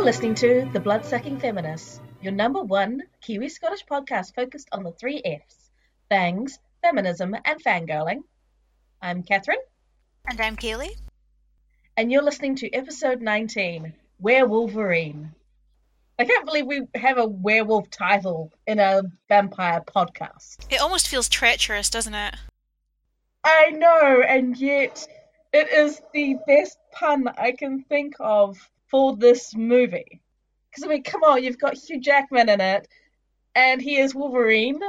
You're listening to The Bloodsucking Feminists, your number one Kiwi Scottish podcast focused on the three F's bangs, feminism, and fangirling. I'm Catherine. And I'm Kaylee. And you're listening to episode 19 Werewolverine. I can't believe we have a werewolf title in a vampire podcast. It almost feels treacherous, doesn't it? I know, and yet it is the best pun I can think of for this movie. Because, I mean, come on, you've got Hugh Jackman in it, and he is Wolverine,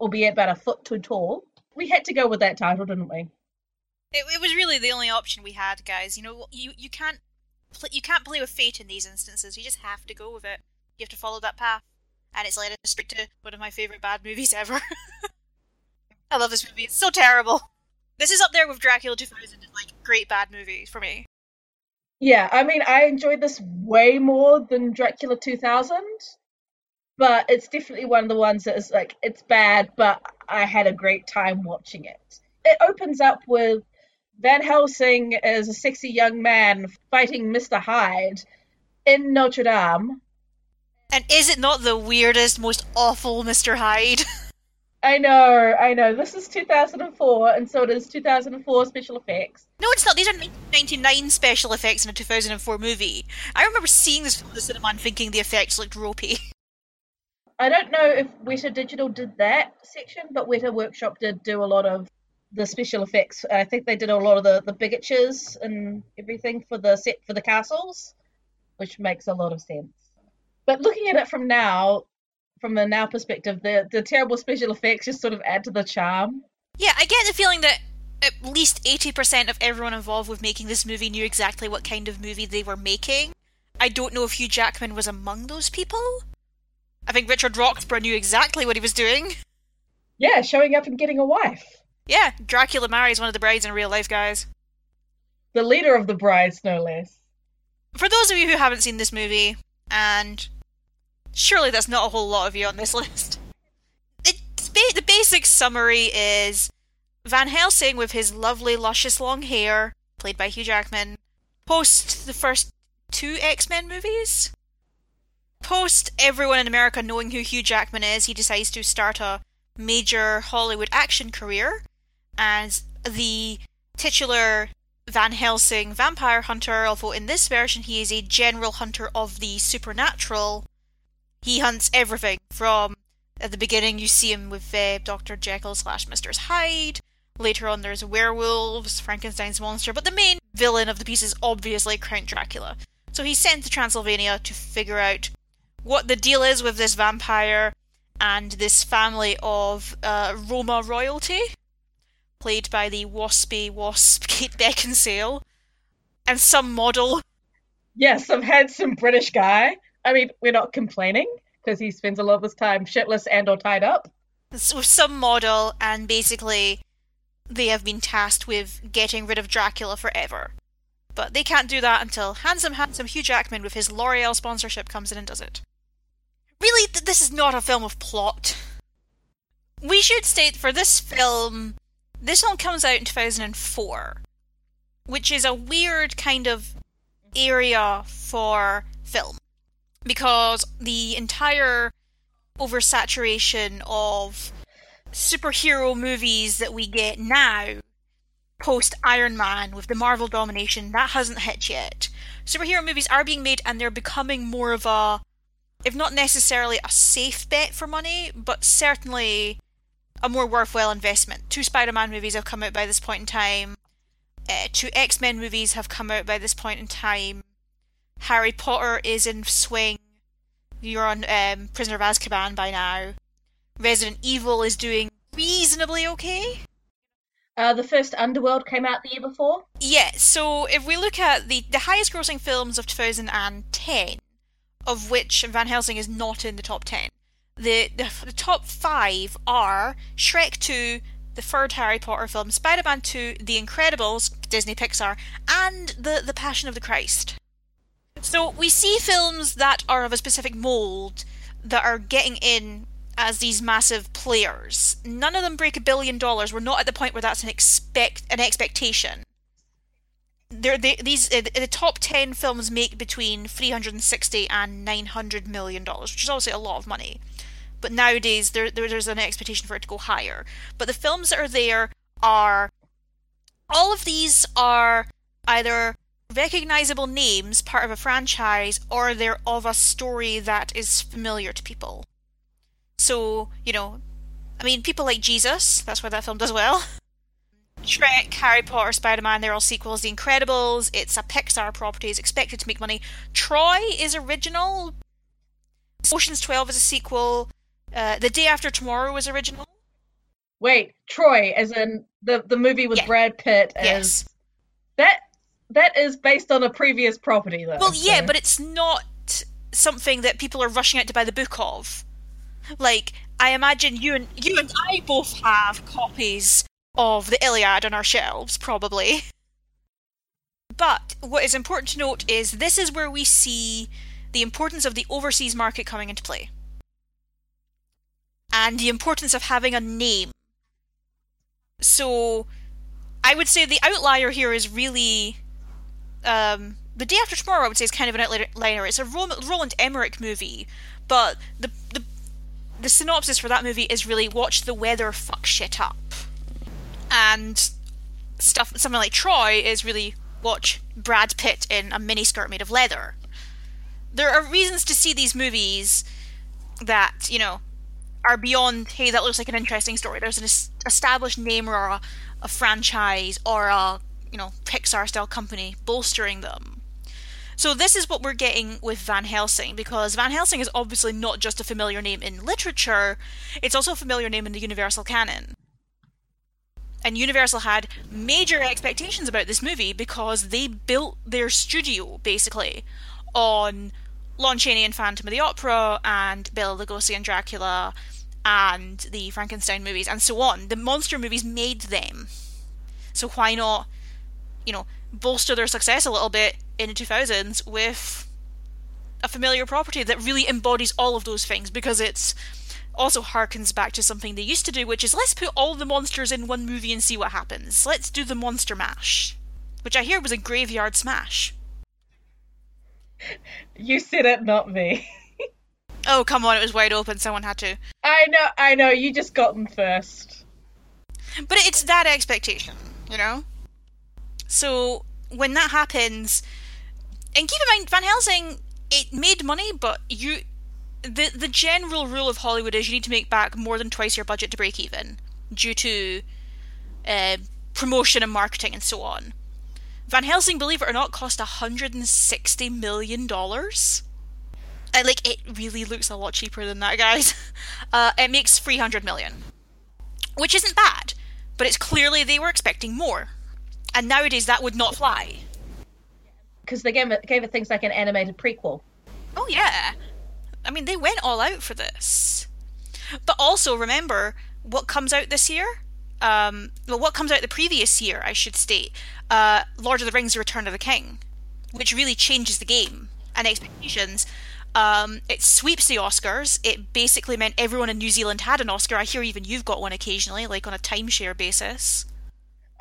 albeit about a foot too tall. We had to go with that title, didn't we? It, it was really the only option we had, guys. You know, you, you can't you can't play with fate in these instances. You just have to go with it. You have to follow that path, and it's led us straight to one of my favorite bad movies ever. I love this movie. It's so terrible. This is up there with Dracula 2000 and like great bad movies for me. Yeah, I mean, I enjoyed this way more than Dracula 2000, but it's definitely one of the ones that is like, it's bad, but I had a great time watching it. It opens up with Van Helsing as a sexy young man fighting Mr. Hyde in Notre Dame. And is it not the weirdest, most awful Mr. Hyde? I know, I know. This is 2004, and so it is 2004 special effects. No, it's not. These are 1999 special effects in a 2004 movie. I remember seeing this film in the cinema and thinking the effects looked ropey. I don't know if Weta Digital did that section, but Weta Workshop did do a lot of the special effects. I think they did a lot of the the bigatures and everything for the set for the castles, which makes a lot of sense. But looking at it from now, from a now perspective, the the terrible special effects just sort of add to the charm. Yeah, I get the feeling that at least 80% of everyone involved with making this movie knew exactly what kind of movie they were making. I don't know if Hugh Jackman was among those people. I think Richard Roxburgh knew exactly what he was doing. Yeah, showing up and getting a wife. Yeah, Dracula marries one of the brides in real life, guys. The leader of the brides, no less. For those of you who haven't seen this movie, and surely there's not a whole lot of you on this list. the basic summary is Van Helsing, with his lovely, luscious long hair, played by Hugh Jackman, post the first two X Men movies. Post everyone in America knowing who Hugh Jackman is, he decides to start a major Hollywood action career as the titular Van Helsing vampire hunter, although in this version he is a general hunter of the supernatural he hunts everything from at the beginning you see him with uh, Dr. Jekyll slash Mr. Hyde. Later on there's werewolves, Frankenstein's monster, but the main villain of the piece is obviously Count Dracula. So he's sent to Transylvania to figure out what the deal is with this vampire and this family of uh, Roma royalty, played by the waspy wasp Kate Beckinsale, and some model. Yes, some handsome British guy I mean, we're not complaining because he spends a lot of his time shitless and or tied up. With some model, and basically, they have been tasked with getting rid of Dracula forever. But they can't do that until handsome, handsome Hugh Jackman with his L'Oreal sponsorship comes in and does it. Really, th- this is not a film of plot. We should state for this film, this film comes out in 2004, which is a weird kind of area for film because the entire oversaturation of superhero movies that we get now post Iron Man with the Marvel domination that hasn't hit yet. Superhero movies are being made and they're becoming more of a if not necessarily a safe bet for money, but certainly a more worthwhile investment. Two Spider-Man movies have come out by this point in time. Uh, two X-Men movies have come out by this point in time. Harry Potter is in swing. You're on um, Prisoner of Azkaban by now. Resident Evil is doing reasonably okay. Uh, the first Underworld came out the year before. Yeah, so if we look at the, the highest grossing films of 2010, of which Van Helsing is not in the top 10, the, the, the top five are Shrek 2, the third Harry Potter film, Spider Man 2, The Incredibles, Disney Pixar, and the, the Passion of the Christ. So we see films that are of a specific mold that are getting in as these massive players. None of them break a billion dollars. We're not at the point where that's an expect an expectation. they're, they, these uh, the top 10 films make between 360 and 900 million dollars which is obviously a lot of money but nowadays there, there, there's an expectation for it to go higher but the films that are there are all of these are either recognizable names part of a franchise or they're of a story that is familiar to people so you know i mean people like jesus that's why that film does well Shrek, Harry Potter, Spider Man, they're all sequels. The Incredibles, it's a Pixar property, is expected to make money. Troy is original. Ocean's 12 is a sequel. Uh, the Day After Tomorrow is original. Wait, Troy, as in the, the movie with Yeah. Brad Pitt as Yes. that that is based on a previous property though. Well, yeah, but it's not something that people are rushing out to buy the book of. Like, I imagine you and you and I both have copies of the Iliad on our shelves, probably. But what is important to note is this is where we see the importance of the overseas market coming into play. And the importance of having a name. So, I would say the outlier here is really um, the day after tomorrow. I would say is kind of an outliner. It's a Roland Emmerich movie, but the the the synopsis for that movie is really watch the weather fuck shit up, and stuff. Something like Troy is really watch Brad Pitt in a miniskirt made of leather. There are reasons to see these movies that you know are beyond. Hey, that looks like an interesting story. There's an established name or a, a franchise or a you know Pixar style company bolstering them. So this is what we're getting with Van Helsing because Van Helsing is obviously not just a familiar name in literature, it's also a familiar name in the Universal canon. And Universal had major expectations about this movie because they built their studio basically on Lon Chaney and Phantom of the Opera and Bela Lugosi and Dracula and the Frankenstein movies and so on. The monster movies made them. So why not, you know, bolster their success a little bit in the 2000s with a familiar property that really embodies all of those things because it's also harkens back to something they used to do, which is let's put all the monsters in one movie and see what happens. Let's do the monster mash, which I hear was a graveyard smash. you said it, not me. Oh, come on, it was wide open, someone had to. I know, I know. You just got them first. But it's that expectation, you know? So when that happens, and keep in mind, Van Helsing, it made money, but you. The, the general rule of Hollywood is you need to make back more than twice your budget to break even, due to uh, promotion and marketing and so on. Van Helsing, believe it or not, cost $160 million. Uh, like, it really looks a lot cheaper than that, guys. Uh, it makes 300 million which isn't bad, but it's clearly they were expecting more. And nowadays that would not fly. Because they gave it, gave it things like an animated prequel. Oh yeah. I mean they went all out for this. But also remember what comes out this year? Um well what comes out the previous year, I should state. Uh Lord of the Rings Return of the King, which really changes the game and expectations. Um, it sweeps the Oscars. It basically meant everyone in New Zealand had an Oscar. I hear even you've got one occasionally, like on a timeshare basis.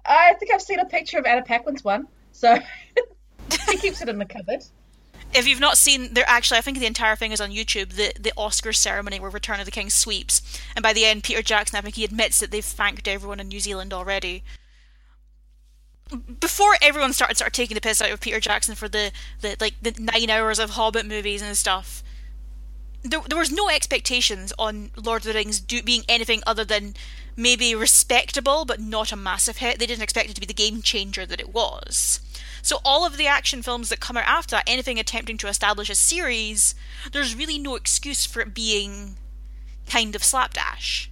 I think I've seen a picture of Anna Paquin's one, so she keeps it in the cupboard. if you've not seen there actually i think the entire thing is on youtube the the oscar ceremony where return of the king sweeps and by the end peter jackson i think he admits that they've thanked everyone in new zealand already before everyone started started taking the piss out of peter jackson for the, the like the nine hours of hobbit movies and stuff there, there was no expectations on lord of the rings do, being anything other than maybe respectable but not a massive hit they didn't expect it to be the game changer that it was so all of the action films that come out after that, anything attempting to establish a series, there's really no excuse for it being kind of slapdash.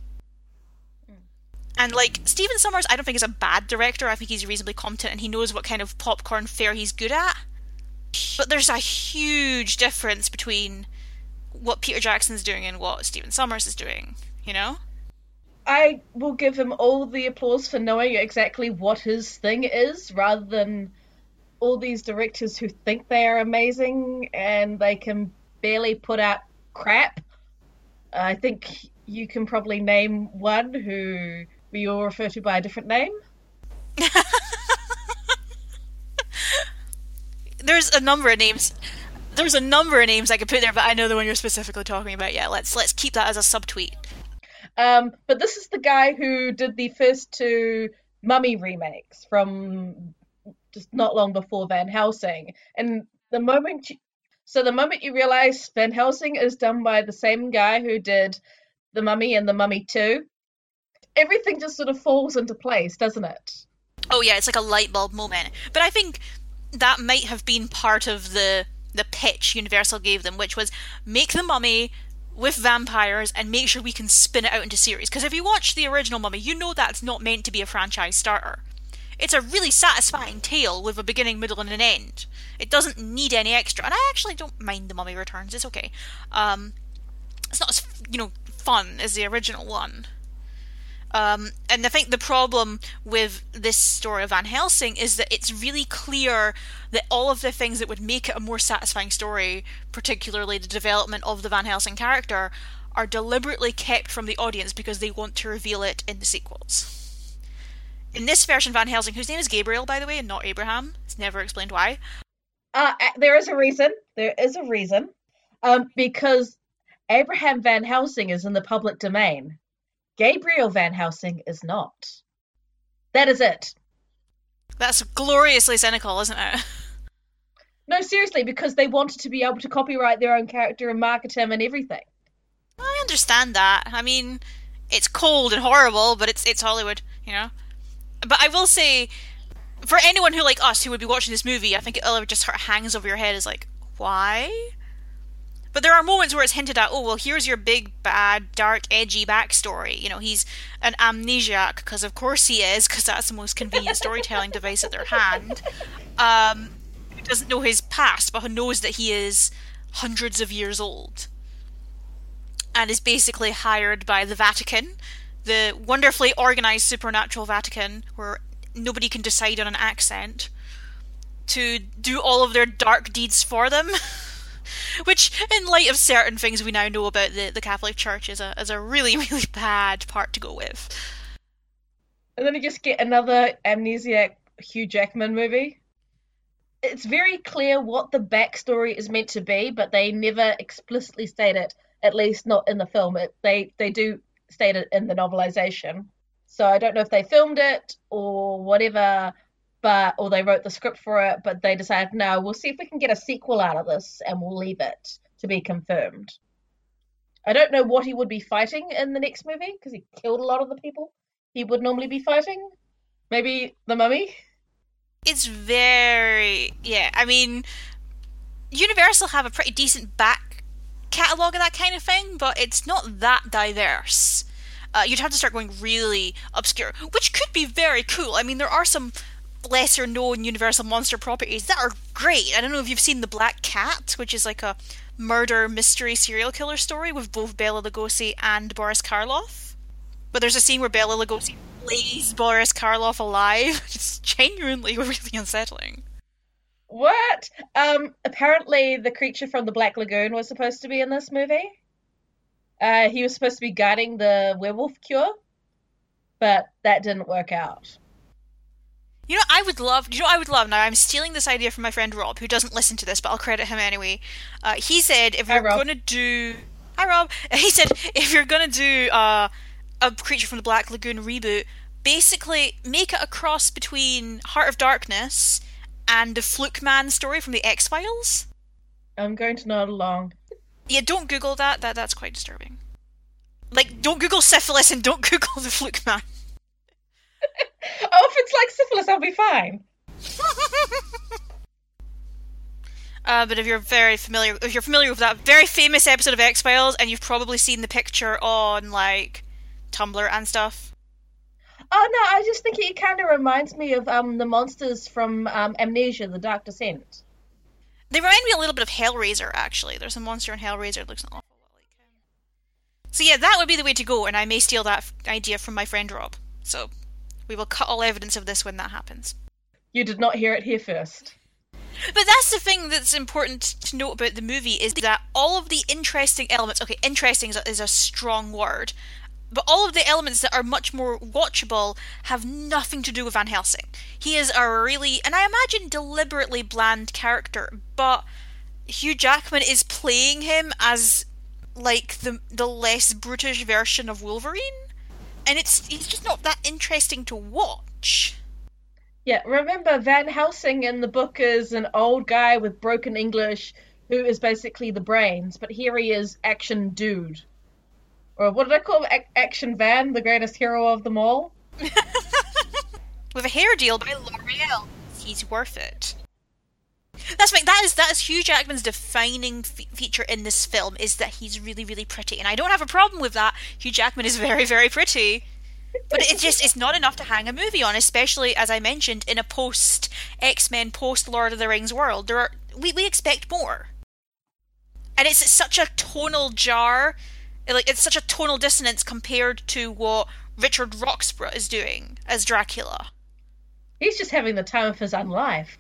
And like Stephen Sommers, I don't think is a bad director. I think he's reasonably competent and he knows what kind of popcorn fare he's good at. But there's a huge difference between what Peter Jackson's doing and what Stephen Sommers is doing, you know? I will give him all the applause for knowing exactly what his thing is, rather than all these directors who think they are amazing and they can barely put out crap. I think you can probably name one who we all refer to by a different name. there's a number of names. There's a number of names I could put there, but I know the one you're specifically talking about. Yeah, let's let's keep that as a subtweet. Um, but this is the guy who did the first two Mummy remakes from just not long before Van Helsing, and the moment you, so the moment you realize Van Helsing is done by the same guy who did the Mummy and the Mummy Two, everything just sort of falls into place, doesn't it? Oh yeah, it's like a light bulb moment. But I think that might have been part of the the pitch Universal gave them, which was make the Mummy with vampires and make sure we can spin it out into series. Because if you watch the original Mummy, you know that's not meant to be a franchise starter. It's a really satisfying tale with a beginning, middle, and an end. It doesn't need any extra, and I actually don't mind the Mummy Returns. It's okay. Um, it's not as you know fun as the original one. Um, and I think the problem with this story of Van Helsing is that it's really clear that all of the things that would make it a more satisfying story, particularly the development of the Van Helsing character, are deliberately kept from the audience because they want to reveal it in the sequels. In this version, Van Helsing, whose name is Gabriel, by the way, and not Abraham, it's never explained why. Uh, there is a reason. There is a reason. Um, because Abraham Van Helsing is in the public domain. Gabriel Van Helsing is not. That is it. That's gloriously cynical, isn't it? No, seriously, because they wanted to be able to copyright their own character and market him and everything. I understand that. I mean, it's cold and horrible, but it's it's Hollywood, you know. But I will say, for anyone who like us who would be watching this movie, I think it just sort of hangs over your head is like, why? But there are moments where it's hinted at, oh, well, here's your big, bad, dark, edgy backstory. You know, he's an amnesiac, because of course he is, because that's the most convenient storytelling device at their hand. Um, he doesn't know his past, but knows that he is hundreds of years old. And is basically hired by the Vatican, the wonderfully organized supernatural Vatican, where nobody can decide on an accent, to do all of their dark deeds for them. Which, in light of certain things we now know about the, the Catholic Church, is a is a really really bad part to go with. And then you just get another amnesiac Hugh Jackman movie. It's very clear what the backstory is meant to be, but they never explicitly state it. At least not in the film. It, they they do state it in the novelization. So I don't know if they filmed it or whatever but or they wrote the script for it, but they decided no, we'll see if we can get a sequel out of this, and we'll leave it to be confirmed. I don't know what he would be fighting in the next movie because he killed a lot of the people he would normally be fighting. Maybe the mummy. It's very yeah. I mean, Universal have a pretty decent back catalogue of that kind of thing, but it's not that diverse. Uh, you'd have to start going really obscure, which could be very cool. I mean, there are some lesser known Universal monster properties that are great. I don't know if you've seen The Black Cat, which is like a murder mystery serial killer story with both Bela Lugosi and Boris Karloff. But there's a scene where Bela Lugosi flays Boris Karloff alive. It's genuinely really unsettling. What? Um, apparently the creature from the Black Lagoon was supposed to be in this movie. Uh, he was supposed to be guiding the werewolf cure, but that didn't work out. You know, I would love. You know, I would love. Now, I'm stealing this idea from my friend Rob, who doesn't listen to this, but I'll credit him anyway. Uh, he said if you're going to do, hi Rob. He said if you're going to do uh, a Creature from the Black Lagoon reboot, basically make it a cross between Heart of Darkness and the Fluke Man story from the X Files. I'm going to nod along. Yeah, don't Google that. That that's quite disturbing. Like, don't Google syphilis and don't Google the Fluke Man. oh, if it's like syphilis, I'll be fine. Uh, but if you're very familiar, if you're familiar with that very famous episode of X Files, and you've probably seen the picture on like Tumblr and stuff. Oh no, I just think it kind of reminds me of um, the monsters from um, Amnesia: The Dark Descent. They remind me a little bit of Hellraiser, actually. There's a monster in Hellraiser that looks an awful lot like him. So yeah, that would be the way to go, and I may steal that idea from my friend Rob. So we will cut all evidence of this when that happens. You did not hear it here first. But that's the thing that's important to note about the movie is that all of the interesting elements, okay, interesting is a, is a strong word. But all of the elements that are much more watchable have nothing to do with Van Helsing. He is a really, and I imagine deliberately bland character, but Hugh Jackman is playing him as like the the less brutish version of Wolverine, and it's he's just not that interesting to watch. Yeah, remember Van Helsing in the book is an old guy with broken English who is basically the brains, but here he is action dude. Or what did I call him? A- action Van, the greatest hero of them all? with a hair deal by L'Oreal. He's worth it. That's like that is that is Hugh Jackman's defining feature in this film is that he's really really pretty, and I don't have a problem with that. Hugh Jackman is very very pretty, but it's just it's not enough to hang a movie on, especially as I mentioned in a post X Men, post Lord of the Rings world. There are we we expect more, and it's such a tonal jar, like it's such a tonal dissonance compared to what Richard Roxburgh is doing as Dracula. He's just having the time of his own life.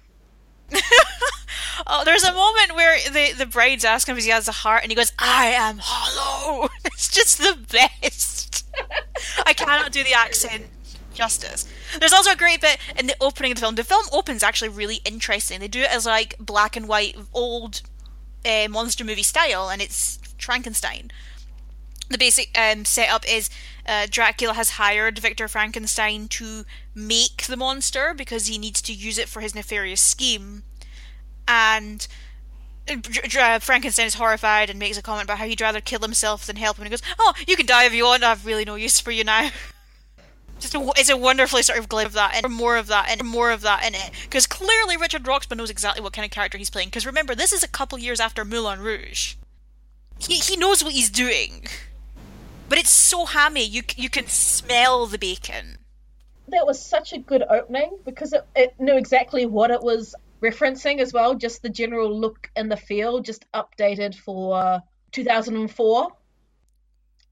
oh, there's a moment where the the brides asking if he has a heart, and he goes, "I am hollow." It's just the best. I cannot do the accent justice. There's also a great bit in the opening of the film. The film opens actually really interesting. They do it as like black and white old uh, monster movie style, and it's Frankenstein. The basic um, setup is uh, Dracula has hired Victor Frankenstein to make the monster because he needs to use it for his nefarious scheme. And uh, Frankenstein is horrified and makes a comment about how he'd rather kill himself than help him. And he goes, "Oh, you can die if you want. I've really no use for you now." Just a, it's a wonderfully sort of glimpse of that and more of that and more of that in it because clearly Richard Roxburgh knows exactly what kind of character he's playing. Because remember, this is a couple years after Moulin Rouge. He he knows what he's doing but it's so hammy. You you can smell the bacon. That was such a good opening because it, it knew exactly what it was referencing as well. Just the general look and the feel, just updated for 2004.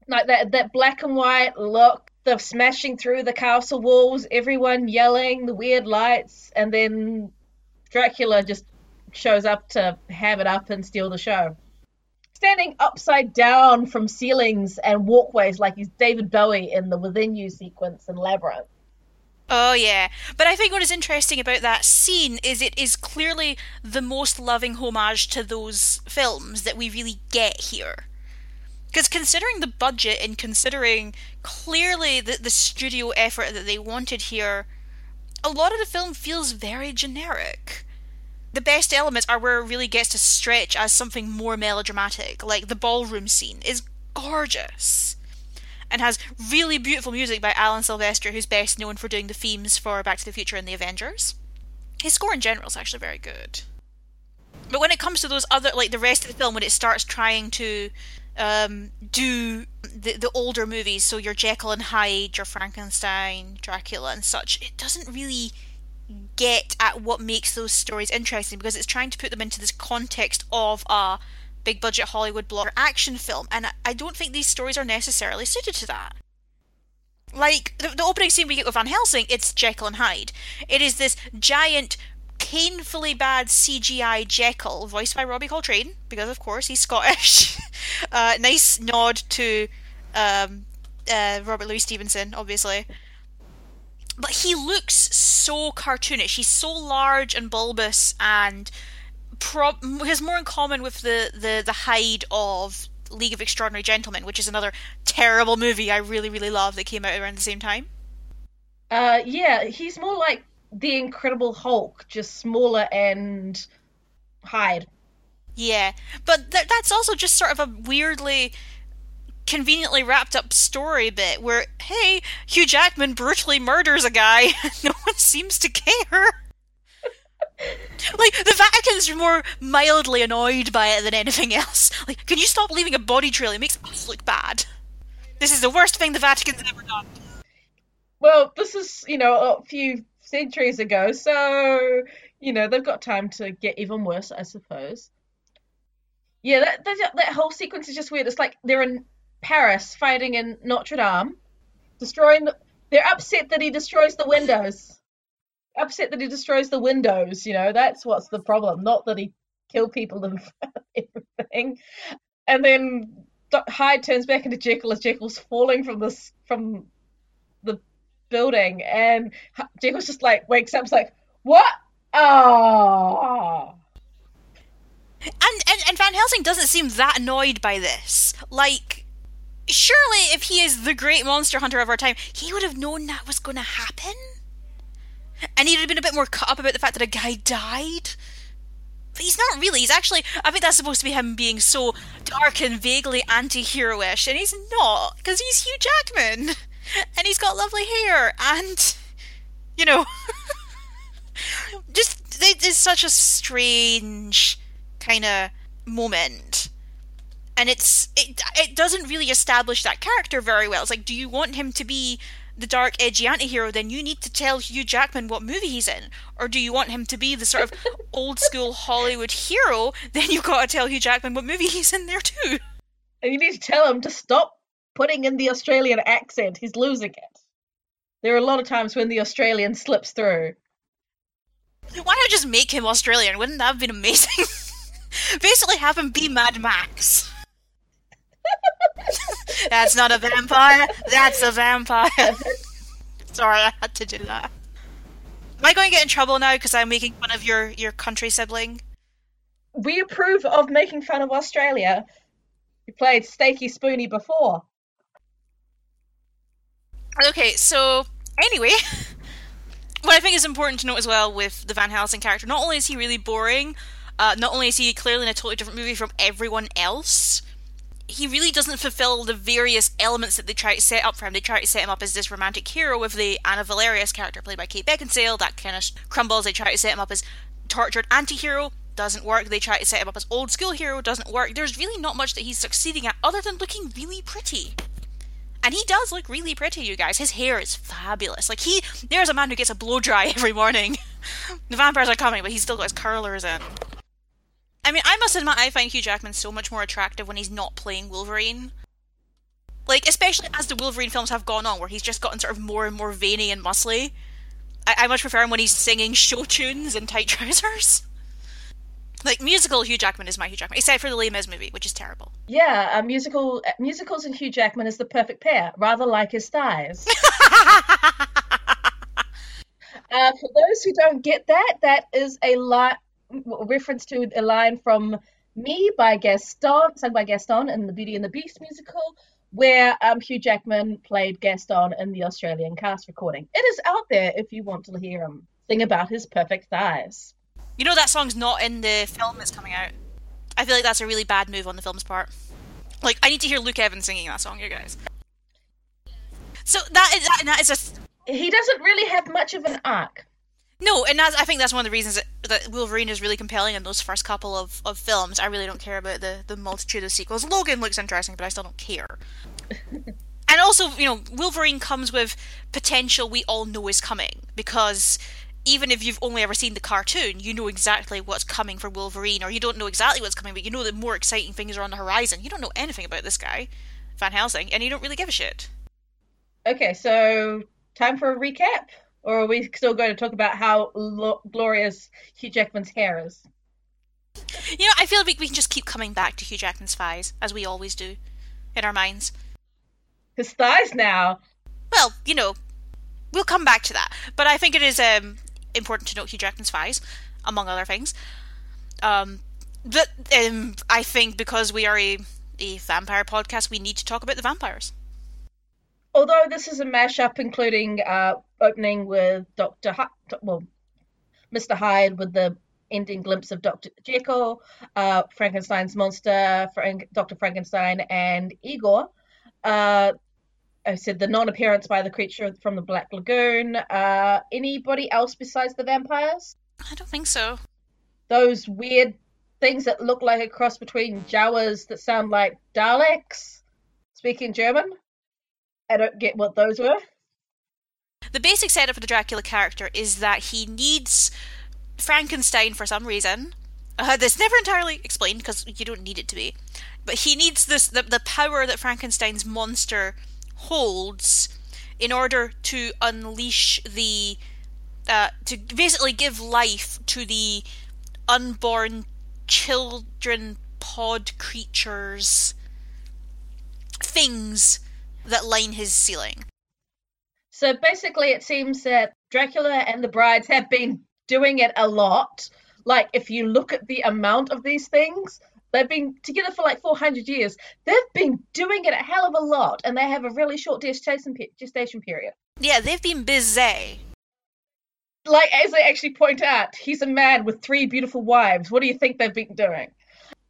Like that that black and white look, the smashing through the castle walls, everyone yelling, the weird lights, and then Dracula just shows up to have it up and steal the show standing upside down from ceilings and walkways like he's David Bowie in the Within You sequence in Labyrinth. Oh yeah, but I think what is interesting about that scene is it is clearly the most loving homage to those films that we really get here. Because considering the budget and considering clearly the, the studio effort that they wanted here, a lot of the film feels very generic the best elements are where it really gets to stretch as something more melodramatic. Like the ballroom scene is gorgeous and has really beautiful music by Alan Silvestri, who's best known for doing the themes for Back to the Future and the Avengers. His score in general is actually very good. But when it comes to those other, like the rest of the film, when it starts trying to um, do the, the older movies, so your Jekyll and Hyde, your Frankenstein, Dracula, and such, it doesn't really get at what makes those stories interesting because it's trying to put them into this context of a big budget Hollywood blockbuster action film, and I don't think these stories are necessarily suited to that. Like the, the opening scene we get with Van Helsing, it's Jekyll and Hyde. It is this giant, painfully bad CGI Jekyll, voiced by Robbie Coltrane, because of course he's Scottish. uh, nice nod to um, uh, Robert Louis Stevenson, obviously but he looks so cartoonish. He's so large and bulbous, and pro- has more in common with the, the the Hyde of League of Extraordinary Gentlemen, which is another terrible movie I really really love that came out around the same time. Uh, yeah, he's more like the Incredible Hulk, just smaller and Hyde. Yeah, but th- that's also just sort of a weirdly conveniently wrapped up story bit where, hey, Hugh Jackman brutally murders a guy. no one seems to care. Like the Vatican's more mildly annoyed by it than anything else. Like, can you stop leaving a body trail? It makes us look bad. This is the worst thing the Vatican's ever done. Well, this is you know a few centuries ago, so you know they've got time to get even worse, I suppose. Yeah, that that, that whole sequence is just weird. It's like they're in Paris fighting in Notre Dame, destroying. The, they're upset that he destroys the windows. Upset that he destroys the windows. You know that's what's the problem, not that he killed people and everything. And then Hyde turns back into Jekyll as Jekyll's falling from this from the building, and Jekyll's just like wakes up, like, "What? Oh." And, and and Van Helsing doesn't seem that annoyed by this. Like, surely if he is the great monster hunter of our time, he would have known that was going to happen. And he'd have been a bit more cut up about the fact that a guy died. But he's not really. He's actually. I think that's supposed to be him being so dark and vaguely anti-heroish, and he's not because he's Hugh Jackman, and he's got lovely hair, and you know, just it's such a strange kind of moment and it's it it doesn't really establish that character very well. It's like, do you want him to be the dark, edgy anti-hero? Then you need to tell Hugh Jackman what movie he's in, or do you want him to be the sort of old school Hollywood hero? Then you've got to tell Hugh Jackman what movie he's in there too. And you need to tell him to stop putting in the Australian accent. He's losing it. There are a lot of times when the Australian slips through. Why not just make him Australian? Wouldn't that have been amazing? Basically, have him be Mad Max. That's not a vampire. That's a vampire. Sorry, I had to do that. Am I going to get in trouble now because I'm making fun of your your country sibling? We approve of making fun of Australia. You played Steaky Spoony before. Okay, so anyway, what I think is important to note as well with the Van Helsing character, not only is he really boring, uh, not only is he clearly in a totally different movie from everyone else, he really doesn't fulfill the various elements that they try to set up for him. They try to set him up as this romantic hero with the Anna Valerius character played by Kate Beckinsale. That kind of crumbles. They try to set him up as tortured anti-hero. Doesn't work. They try to set him up as old school hero. Doesn't work. There's really not much that he's succeeding at other than looking really pretty. And he does look really pretty, you guys. His hair is fabulous. Like he, there's a man who gets a blow dry every morning. the vampires are coming, but he's still got his curlers in. I mean, I must admit, I find Hugh Jackman so much more attractive when he's not playing Wolverine. Like, especially as the Wolverine films have gone on, where he's just gotten sort of more and more veiny and muscly. I, I much prefer him when he's singing show tunes in tight trousers. Like musical Hugh Jackman is my Hugh Jackman, except for the Les Mis movie, which is terrible. Yeah, uh, musical uh, musicals and Hugh Jackman is the perfect pair, rather like his thighs. uh, for those who don't get that, that is a lot reference to a line from Me by Gaston, sung by Gaston in the Beauty and the Beast musical, where um, Hugh Jackman played Gaston in the Australian cast recording. It is out there if you want to hear him sing about his perfect thighs. You know that song's not in the film that's coming out. I feel like that's a really bad move on the film's part. Like, I need to hear Luke Evans singing that song, you guys. So that is that, that is a. He doesn't really have much of an arc. No, and that's, I think that's one of the reasons that, that, Wolverine is really compelling in those first couple of, of films. I really don't care about the, the multitude of sequels. Logan looks interesting, but I still don't care. and also, you know, Wolverine comes with potential we all know is coming because even if you've only ever seen the cartoon, you know exactly what's coming for Wolverine, or you don't know exactly what's coming, but you know that more exciting things are on the horizon. You don't know anything about this guy, Van Helsing, and you don't really give a shit. Okay, so time for a recap. Or are we still going to talk about how lo- glorious Hugh Jackman's hair is? You know, I feel like we can just keep coming back to Hugh Jackman's thighs, as we always do, in our minds. His thighs now? Well, you know, we'll come back to that. But I think it is um, important to note Hugh Jackman's thighs, among other things. Um, but um, I think because we are a, a vampire podcast, we need to talk about the vampires although this is a mashup including uh, opening with Doctor well, Mr. Hyde with the ending glimpse of Dr. Jekyll, uh, Frankenstein's monster, Frank, Dr. Frankenstein, and Igor. Uh, I said the non-appearance by the creature from the Black Lagoon. Uh, anybody else besides the vampires? I don't think so. Those weird things that look like a cross between Jawas that sound like Daleks, speaking German. I don't get what those were. The basic setup for the Dracula character is that he needs Frankenstein for some reason. Uh, never entirely explained because you don't need it to be. But he needs this the, the power that Frankenstein's monster holds in order to unleash the uh, to basically give life to the unborn children pod creatures things that line his ceiling. So basically, it seems that Dracula and the brides have been doing it a lot. Like, if you look at the amount of these things, they've been together for like 400 years. They've been doing it a hell of a lot, and they have a really short gestation, gestation period. Yeah, they've been busy. Like, as they actually point out, he's a man with three beautiful wives. What do you think they've been doing?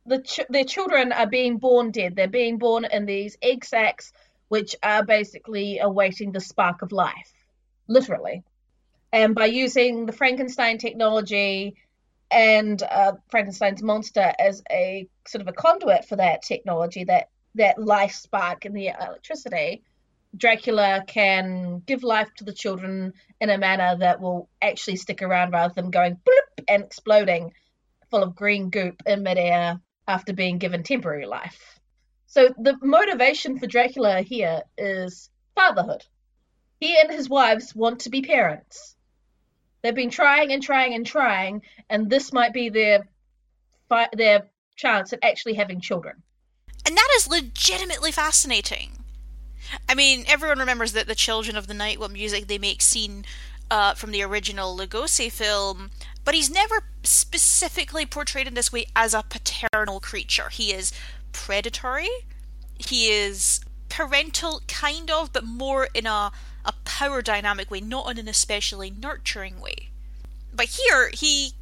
The ch- their children are being born dead. They're being born in these egg sacs which are basically awaiting the spark of life, literally. And by using the Frankenstein technology and uh, Frankenstein's monster as a sort of a conduit for that technology, that that life spark in the electricity, Dracula can give life to the children in a manner that will actually stick around rather than going bloop and exploding full of green goop in midair after being given temporary life. So the motivation for Dracula here is fatherhood. He and his wives want to be parents. They've been trying and trying and trying, and this might be their their chance at actually having children. And that is legitimately fascinating. I mean, everyone remembers that the Children of the Night, what music they make, scene uh, from the original Lugosi film, but he's never specifically portrayed in this way as a paternal creature. He is predatory. He is parental, kind of, but more in a, a power dynamic way, not in an especially nurturing way. But here, he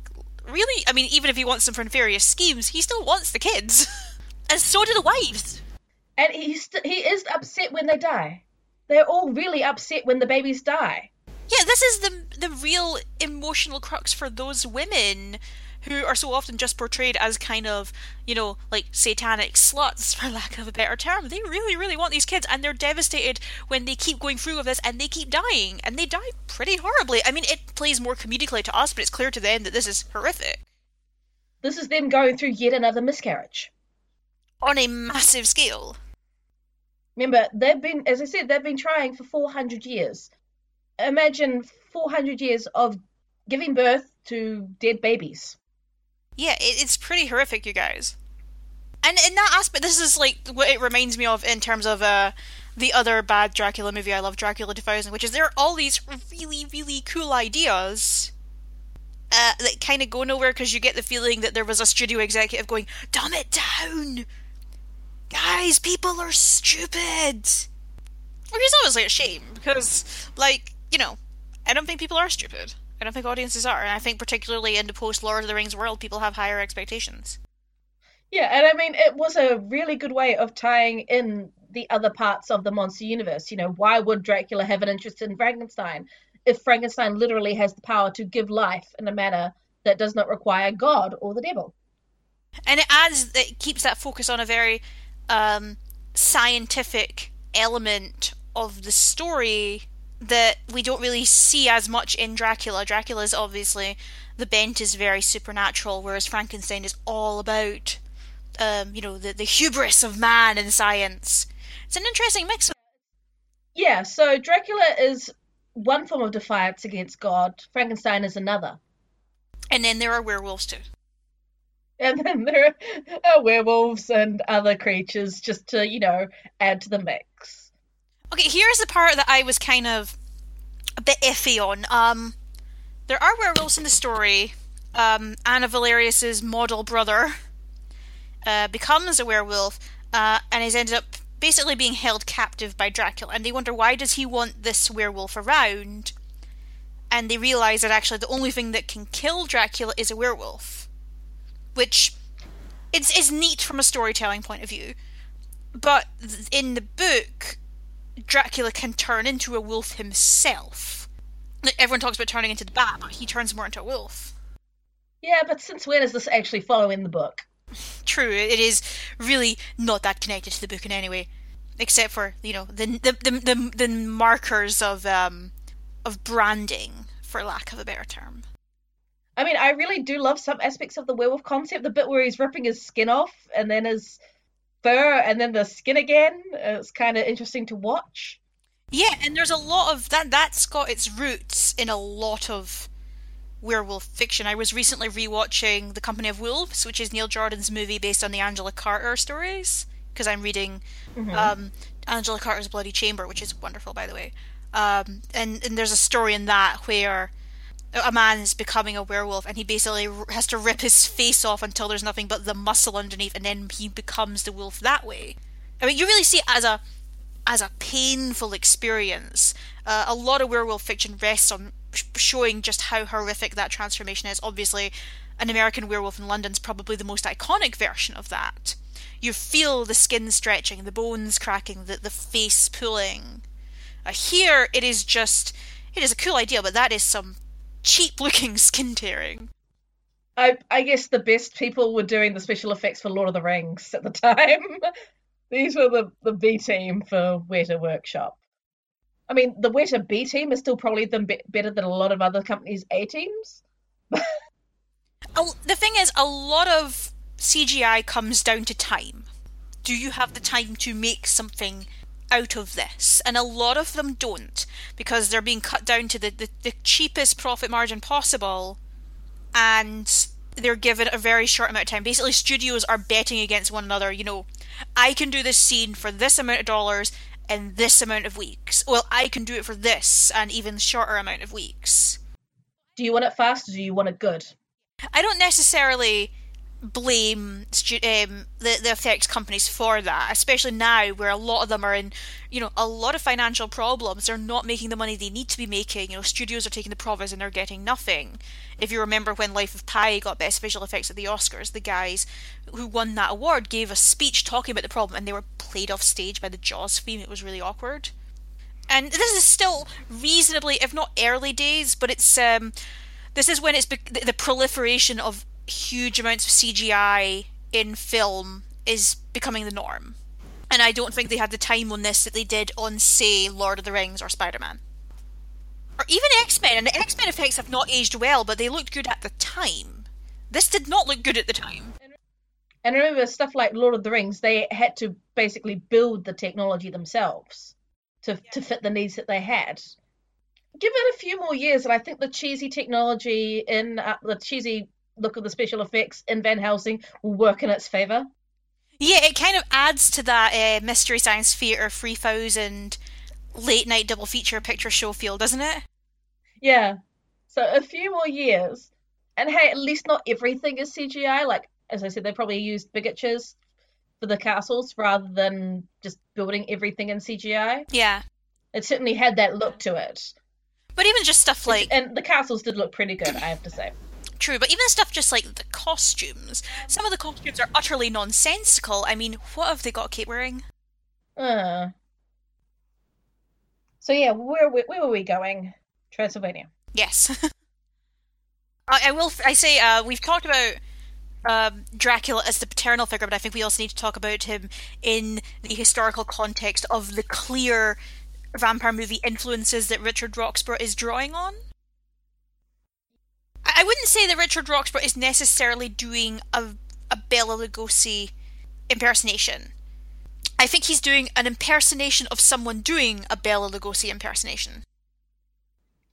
really, I mean, even if he wants them for nefarious schemes, he still wants the kids. and so do the wives. And he's st- he is upset when they die. They're all really upset when the babies die. Yeah, this is the the real emotional crux for those women who are so often just portrayed as kind of, you know, like satanic sluts, for lack of a better term. They really, really want these kids, and they're devastated when they keep going through with this and they keep dying, and they die pretty horribly. I mean, it plays more comedically to us, but it's clear to them that this is horrific. This is them going through yet another miscarriage. On a massive scale. Remember, they've been, as I said, they've been trying for 400 years. Imagine 400 years of giving birth to dead babies. Yeah, it, it's pretty horrific, you guys. And in that aspect, this is like what it reminds me of in terms of uh, the other bad Dracula movie I love, Dracula 2000, which is there are all these really, really cool ideas uh, that kind of go nowhere because you get the feeling that there was a studio executive going, dumb it down! Guys, people are stupid! Which is obviously a shame because, like, you know, I don't think people are stupid. I don't think audiences are, and I think particularly in the post Lord of the Rings world, people have higher expectations. Yeah, and I mean, it was a really good way of tying in the other parts of the monster universe. You know, why would Dracula have an interest in Frankenstein if Frankenstein literally has the power to give life in a manner that does not require God or the devil? And it adds, it keeps that focus on a very um, scientific element of the story that we don't really see as much in Dracula. Dracula is obviously the bent is very supernatural, whereas Frankenstein is all about, um, you know, the the hubris of man and science. It's an interesting mix. Yeah, so Dracula is one form of defiance against God. Frankenstein is another. And then there are werewolves too. And then there are werewolves and other creatures just to, you know, add to the mix. Okay, here's the part that I was kind of a bit iffy on. Um, there are werewolves in the story. Um, Anna Valerius's model brother uh, becomes a werewolf uh, and is ended up basically being held captive by Dracula. And they wonder why does he want this werewolf around? And they realize that actually the only thing that can kill Dracula is a werewolf, which it's is neat from a storytelling point of view. But in the book, Dracula can turn into a wolf himself. Like, everyone talks about turning into the bat, but he turns more into a wolf. Yeah, but since when is this actually following the book? True, it is really not that connected to the book in any way, except for you know the the the, the, the markers of um of branding, for lack of a better term. I mean, I really do love some aspects of the werewolf concept. The bit where he's ripping his skin off and then his fur and then the skin again. It's kind of interesting to watch. Yeah, and there's a lot of that. That's got its roots in a lot of werewolf fiction. I was recently rewatching The Company of Wolves, which is Neil Jordan's movie based on the Angela Carter stories, because I'm reading Mhm. um, Angela Carter's Bloody Chamber, which is wonderful, by the way. Um, and, and there's a story in that where a man is becoming a werewolf and he basically has to rip his face off until there's nothing but the muscle underneath, and then he becomes the wolf that way. I mean, you really see it as a as a painful experience. Uh, a lot of werewolf fiction rests on sh- showing just how horrific that transformation is. Obviously, an American Werewolf in London's probably the most iconic version of that. You feel the skin stretching, the bones cracking, the, the face pulling. Uh, here, it is just. It is a cool idea, but that is some cheap looking skin tearing. I I guess the best people were doing the special effects for Lord of the Rings at the time. These were the, the B team for Weta Workshop. I mean, the Weta B team is still probably them be- better than a lot of other companies' A teams. Oh, the thing is, a lot of CGI comes down to time. Do you have the time to make something out of this? And a lot of them don't, because they're being cut down to the, the, the cheapest profit margin possible, and they're given a very short amount of time. Basically, studios are betting against one another. You know, I can do this scene for this amount of dollars in this amount of weeks. Well, I can do it for this and even shorter amount of weeks. Do you want it fast or do you want it good? I don't necessarily blame stu- um, the the effects companies for that, especially now where a lot of them are in, you know, a lot of financial problems. They're not making the money they need to be making. You know, studios are taking the profits and they're getting nothing. If you remember when Life of Pi got Best Visual Effects at the Oscars, the guys who won that award gave a speech talking about the problem, and they were played off stage by the Jaws theme. It was really awkward. And this is still reasonably, if not early days, but it's um, this is when it's the, the proliferation of huge amounts of CGI in film is becoming the norm. And I don't think they had the time on this that they did on, say, Lord of the Rings or Spider Man. Or even X Men, and the X Men effects have not aged well, but they looked good at the time. This did not look good at the time. And remember, stuff like Lord of the Rings, they had to basically build the technology themselves to to fit the needs that they had. Give it a few more years, and I think the cheesy technology in uh, the cheesy look of the special effects in Van Helsing will work in its favor. Yeah, it kind of adds to that uh, Mystery Science Theater 3000 late night double feature picture show feel, doesn't it? Yeah. So a few more years, and hey, at least not everything is CGI. Like as I said, they probably used bigatures for the castles rather than just building everything in CGI. Yeah. It certainly had that look to it. But even just stuff like and the castles did look pretty good, I have to say. True, but even stuff just like the costumes. Some of the costumes are utterly nonsensical. I mean, what have they got Kate wearing? Uh. So yeah, where where, where were we going? Transylvania. Yes. I, I will. I say uh, we've talked about um, Dracula as the paternal figure, but I think we also need to talk about him in the historical context of the clear vampire movie influences that Richard Roxburgh is drawing on. I, wouldn't say that Richard Roxburgh is necessarily doing a a Bela Lugosi impersonation. I think he's doing an impersonation of someone doing a Bela Lugosi impersonation.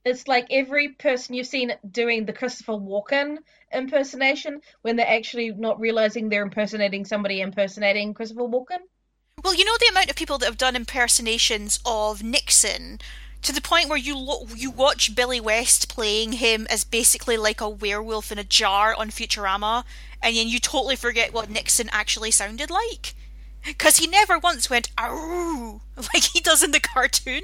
It's like every person you've seen doing the Christopher Walken impersonation when they're actually not realizing they're impersonating somebody impersonating Christopher Walken. Well, you know the amount of people that have done impersonations of Nixon to the point where you lo- you watch Billy West playing him as basically like a werewolf in a jar on Futurama, and then you totally forget what Nixon actually sounded like, because he never once went "ow" like he does in the cartoon.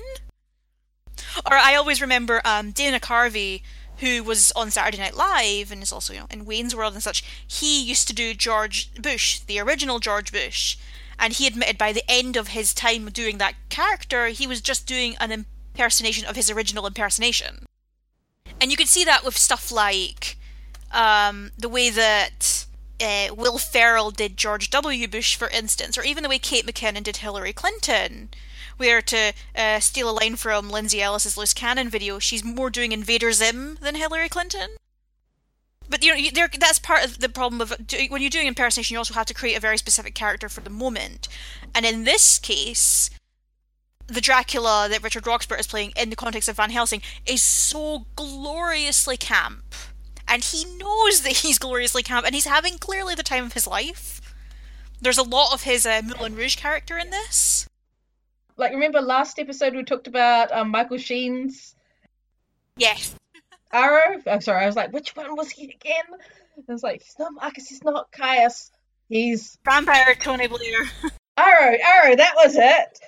Or I always remember um, Dana Carvey, who was on Saturday Night Live and is also you know, in Wayne's World and such. He used to do George Bush, the original George Bush, and he admitted by the end of his time doing that character, he was just doing an impersonation of his original impersonation. And you can see that with stuff like um, the way that uh, Will Ferrell did George W. Bush, for instance, or even the way Kate McKinnon did Hillary Clinton. Where to uh, steal a line from Lindsay Ellis's Loose Cannon video, she's more doing Invader Zim than Hillary Clinton. But you know, that's part of the problem of when you're doing impersonation. You also have to create a very specific character for the moment, and in this case, the Dracula that Richard Roxburgh is playing in the context of Van Helsing is so gloriously camp, and he knows that he's gloriously camp, and he's having clearly the time of his life. There's a lot of his uh, Moulin Rouge character in this. Like, remember last episode we talked about um, Michael Sheen's Yes. Aro? I'm sorry, I was like, which one was he again? I was like, he's not Marcus, he's not Caius. He's Vampire Tony Blair. Aro, Aro, that was it.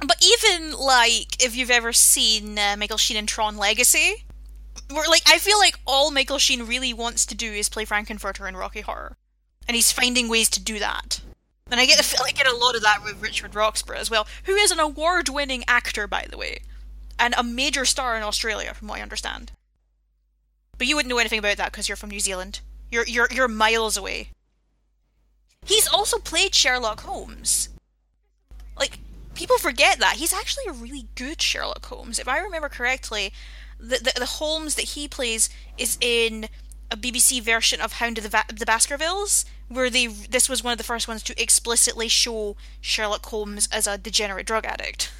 But even like if you've ever seen uh, Michael Sheen in Tron Legacy, where like I feel like all Michael Sheen really wants to do is play Frank-N-Furter in Rocky Horror, and he's finding ways to do that. And I get I get a lot of that with Richard Roxburgh as well, who is an award-winning actor, by the way, and a major star in Australia, from what I understand. But you wouldn't know anything about that because you're from New Zealand. You're you're you're miles away. He's also played Sherlock Holmes. Like people forget that he's actually a really good Sherlock Holmes. If I remember correctly, the the, the Holmes that he plays is in a BBC version of Hound of the, Va- the Baskervilles, where they this was one of the first ones to explicitly show Sherlock Holmes as a degenerate drug addict.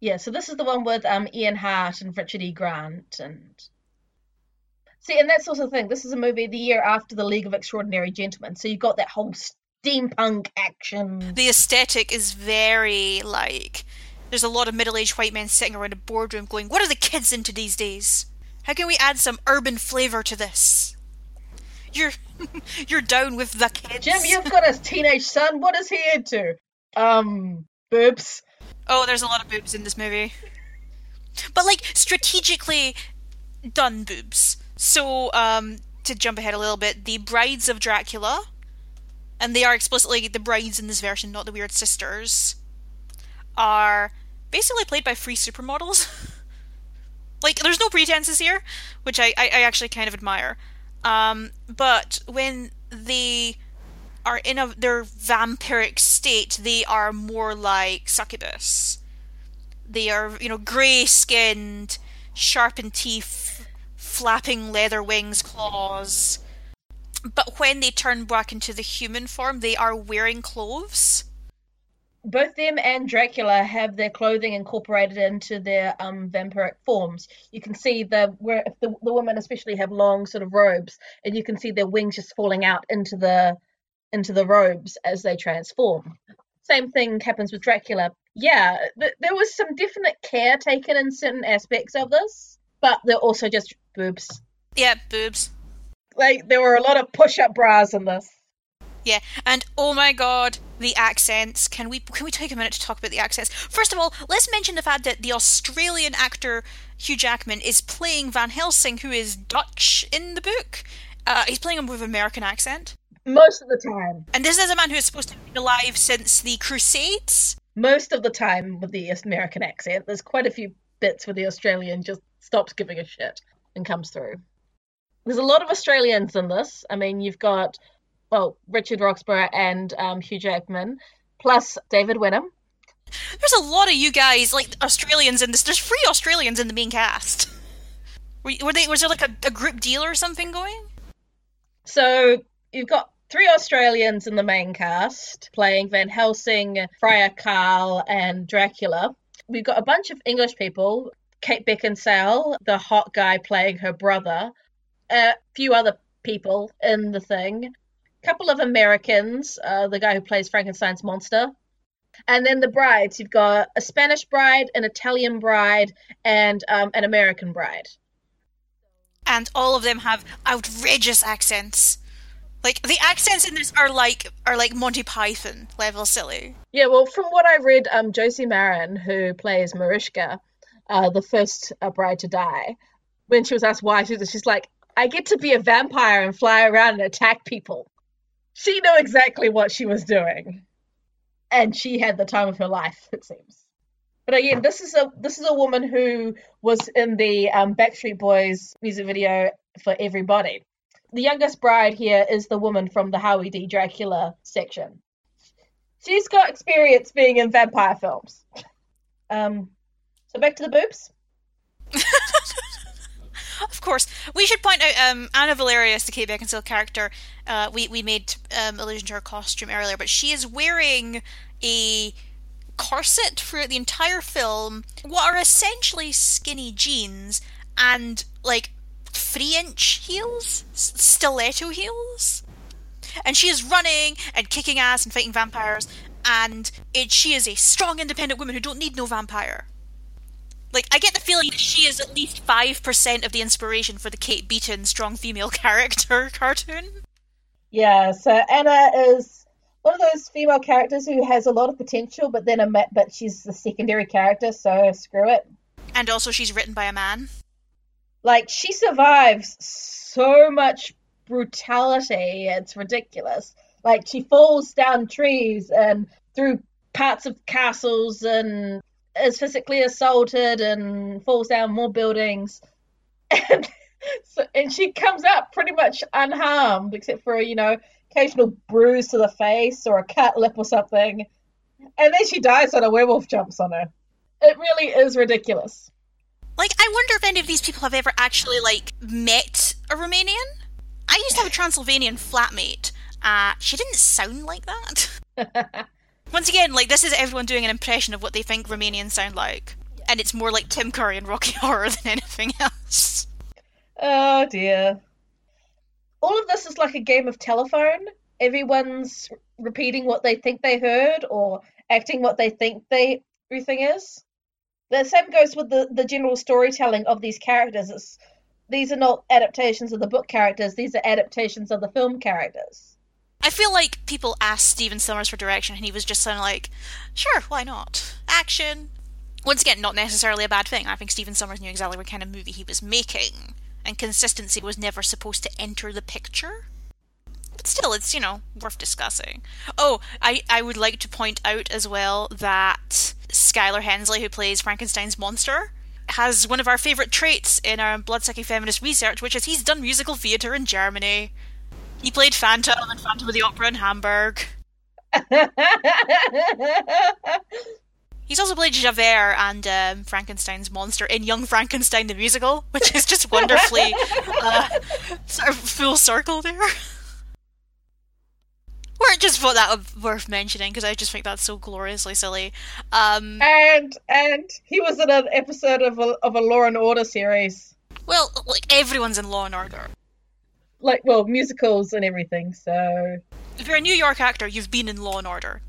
Yeah, so this is the one with um Ian Hart and Richard E. Grant and See, and that's also the thing. This is a movie the year after the League of Extraordinary Gentlemen, so you've got that whole steampunk action. The aesthetic is very like there's a lot of middle-aged white men sitting around a boardroom going, "What are the kids into these days? How can we add some urban flavor to this?" You're you're down with the kids. Jim, you've got a teenage son. What is he into? Um, boobs. Oh, there's a lot of boobs in this movie. But like strategically done boobs. So, um, to jump ahead a little bit, the brides of Dracula, and they are explicitly the brides in this version, not the weird sisters, are basically played by free supermodels. like, there's no pretenses here, which I, I, I actually kind of admire. Um, but when they are in a their vampiric state, they are more like succubus. They are, you know, grey skinned, sharpened teeth, flapping leather wings, claws. But when they turn back into the human form, they are wearing clothes. Both them and Dracula have their clothing incorporated into their um, vampiric forms. You can see the where if the, the women especially have long sort of robes, and you can see their wings just falling out into the into the robes as they transform. Same thing happens with Dracula. Yeah, th- there was some definite care taken in certain aspects of this, but they're also just boobs. Yeah, boobs. Like there were a lot of push-up bras in this. Yeah, and oh my god, the accents. Can we can we take a minute to talk about the accents? First of all, let's mention the fact that the Australian actor Hugh Jackman is playing Van Helsing, who is Dutch in the book. Uh, he's playing him with American accent. Most of the time. And this is a man who is supposed to have been alive since the Crusades. Most of the time with the American accent. There's quite a few bits where the Australian just stops giving a shit and comes through. There's a lot of Australians in this. I mean, you've got, well, Richard Roxburgh and um, Hugh Jackman, plus David Wenham. There's a lot of you guys, like Australians in this. There's three Australians in the main cast. Were, were they? Was there like a, a group deal or something going? So you've got three Australians in the main cast playing Van Helsing, Friar Carl, and Dracula. We've got a bunch of English people Kate Beckinsale, the hot guy playing her brother, a few other people in the thing, a couple of Americans, uh, the guy who plays Frankenstein's monster. And then the brides, you've got a Spanish bride, an Italian bride, and um, an American bride. And all of them have outrageous accents. Like the accents in this are like are like Monty Python level silly. Yeah, well, from what I read, um, Josie Maran, who plays Mariska, uh, the first uh, bride to die, when she was asked why, she was, she's like, "I get to be a vampire and fly around and attack people." She knew exactly what she was doing, and she had the time of her life, it seems. But again, this is a this is a woman who was in the um, Backstreet Boys music video for Everybody. The youngest bride here is the woman from the Howie D. Dracula section. She's got experience being in vampire films. Um, so back to the boobs. of course, we should point out um, Anna Valerius, the Kate Beckinsale character. Uh, we we made um, allusion to her costume earlier, but she is wearing a corset throughout the entire film. What are essentially skinny jeans and like three inch heels, stiletto heels. and she is running and kicking ass and fighting vampires, and it, she is a strong, independent woman who don't need no vampire. Like, I get the feeling that she is at least 5% of the inspiration for the Kate Beaton strong female character cartoon. Yeah, so Anna is one of those female characters who has a lot of potential, but then a but she's the secondary character, so screw it. And also, she's written by a man. Like, she survives so much brutality, it's ridiculous. Like, she falls down trees and through parts of castles and is physically assaulted and falls down more buildings. And, so, and she comes out pretty much unharmed, except for, you know, occasional bruise to the face or a cut lip or something. And then she dies and a werewolf jumps on her. It really is ridiculous. Like, I wonder if any of these people have ever actually, like, met a Romanian? I used to have a Transylvanian flatmate. Uh, she didn't sound like that. Once again, like this is everyone doing an impression of what they think Romanians sound like, and it's more like Tim Curry and Rocky Horror than anything else. Oh dear. All of this is like a game of telephone. Everyone's repeating what they think they heard or acting what they think they everything is. The same goes with the, the general storytelling of these characters. It's, these are not adaptations of the book characters, these are adaptations of the film characters. I feel like people asked Stephen Sommers for direction, and he was just kind of like, "Sure, why not? Action." Once again, not necessarily a bad thing. I think Stephen Sommers knew exactly what kind of movie he was making, and consistency was never supposed to enter the picture. But still, it's you know worth discussing. Oh, I I would like to point out as well that Shuler Hensley, who plays Frankenstein's monster, has one of our favourite traits in our bloodsucking feminist research, which is he's done musical theatre in Germany. He played Phantom in Phantom of the Opera in Hamburg. He's also played Javert and um, Frankenstein's monster in Young Frankenstein the musical, which is just wonderfully uh, sort of full circle there. Or just thought that worth mentioning because I just think that's so gloriously silly. Um, and and he was in an episode of a of a Law and Order series. Well, like everyone's in Law and Order like well musicals and everything. So if you're a New York actor, you've been in Law and Order.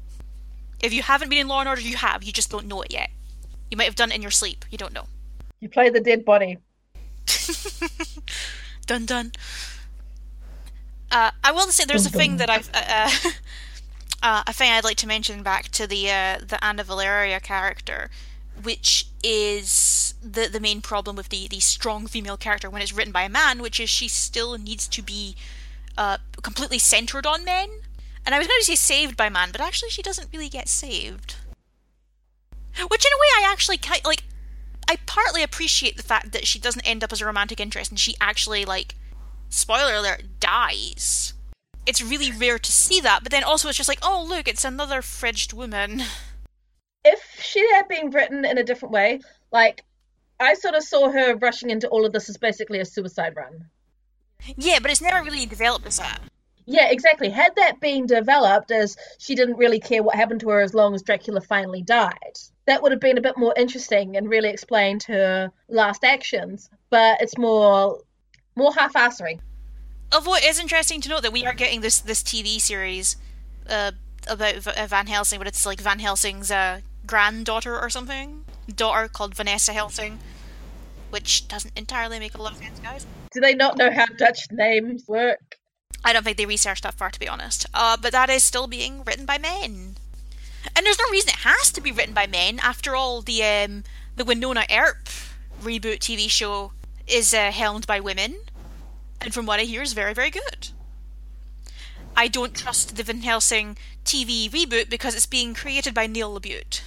If you haven't been in Law and Order, you have. You just don't know it yet. You might have done it in your sleep. You don't know. You play the dead body. dun dun. Uh, I will say there's dun, a thing dun. that I've uh, uh, uh, a thing I'd like to mention back to the uh, the Anna Valeria character, which is the the main problem with the the strong female character when it's written by a man, which is she still needs to be uh, completely centered on men. And I was going to say saved by man, but actually she doesn't really get saved. Which in a way I actually kind like. I partly appreciate the fact that she doesn't end up as a romantic interest and she actually like spoiler alert dies. It's really rare to see that, but then also it's just like, oh look, it's another fridged woman. if she had been written in a different way, like I sort of saw her rushing into all of this as basically a suicide run. Yeah, but it's never really developed as that. Yeah, exactly. Had that been developed as she didn't really care what happened to her as long as Dracula finally died, that would have been a bit more interesting and really explained her last actions. But it's more more half-assery. Although it is interesting to note that we are getting this this TV series uh, about Van Helsing, but it's like Van Helsing's uh, granddaughter or something, daughter called Vanessa Helsing, which doesn't entirely make a lot of sense, guys. Do they not know how Dutch names work? I don't think they researched that far, to be honest. Uh, but that is still being written by men, and there's no reason it has to be written by men. After all, the um, the Wynonna Earp reboot TV show is uh, helmed by women, and from what I hear, is very very good. I don't trust the Van Helsing TV reboot because it's being created by Neil LaBute.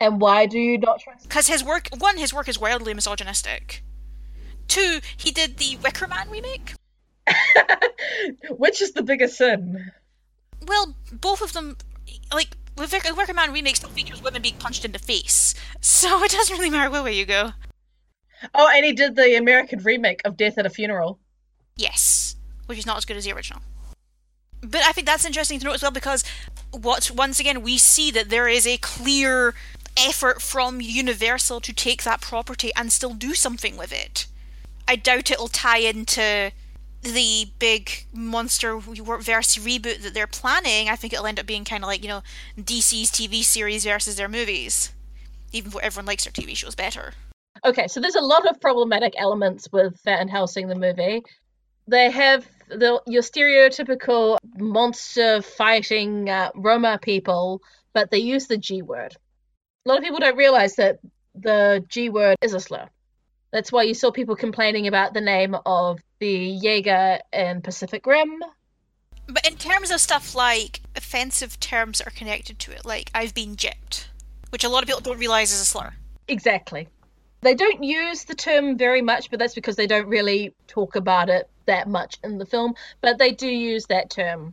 And why do you not trust? Because his work, one, his work is wildly misogynistic. Two, he did the Wicker Man remake. Which is the biggest sin? Well, both of them, like, the Wicker Man remake still features women being punched in the face, so it doesn't really matter where you go. Oh, and he did the American remake of Death at a Funeral. Yes, which is not as good as the original but I think that's interesting to note as well because what once again we see that there is a clear effort from Universal to take that property and still do something with it. I doubt it'll tie into the big monster verse reboot that they're planning, I think it'll end up being kind of like you know DC's TV series versus their movies, even though everyone likes their TV shows better. Okay, so there's a lot of problematic elements with Van Helsing the movie. They have the your stereotypical monster fighting uh, Roma people, but they use the G word. A lot of people don't realize that the G word is a slur. That's why you saw people complaining about the name of the Jaeger in Pacific Rim. But in terms of stuff like offensive terms that are connected to it, like I've been gypped, which a lot of people don't realize is a slur. Exactly. They don't use the term very much, but that's because they don't really talk about it that much in the film. But they do use that term.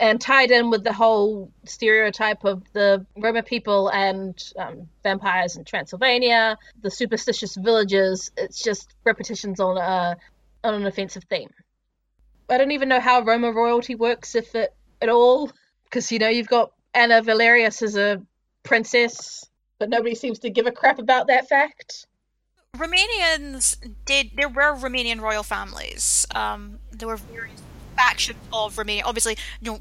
And tied in with the whole stereotype of the Roma people and um, vampires in Transylvania, the superstitious villages, it's just repetitions on a on an offensive theme. I don't even know how Roma royalty works, if it at all, because you know you've got Anna Valerius as a princess, but nobody seems to give a crap about that fact. Romanians did. There were Romanian royal families. Um, there were various factions of Romania. Obviously, you know,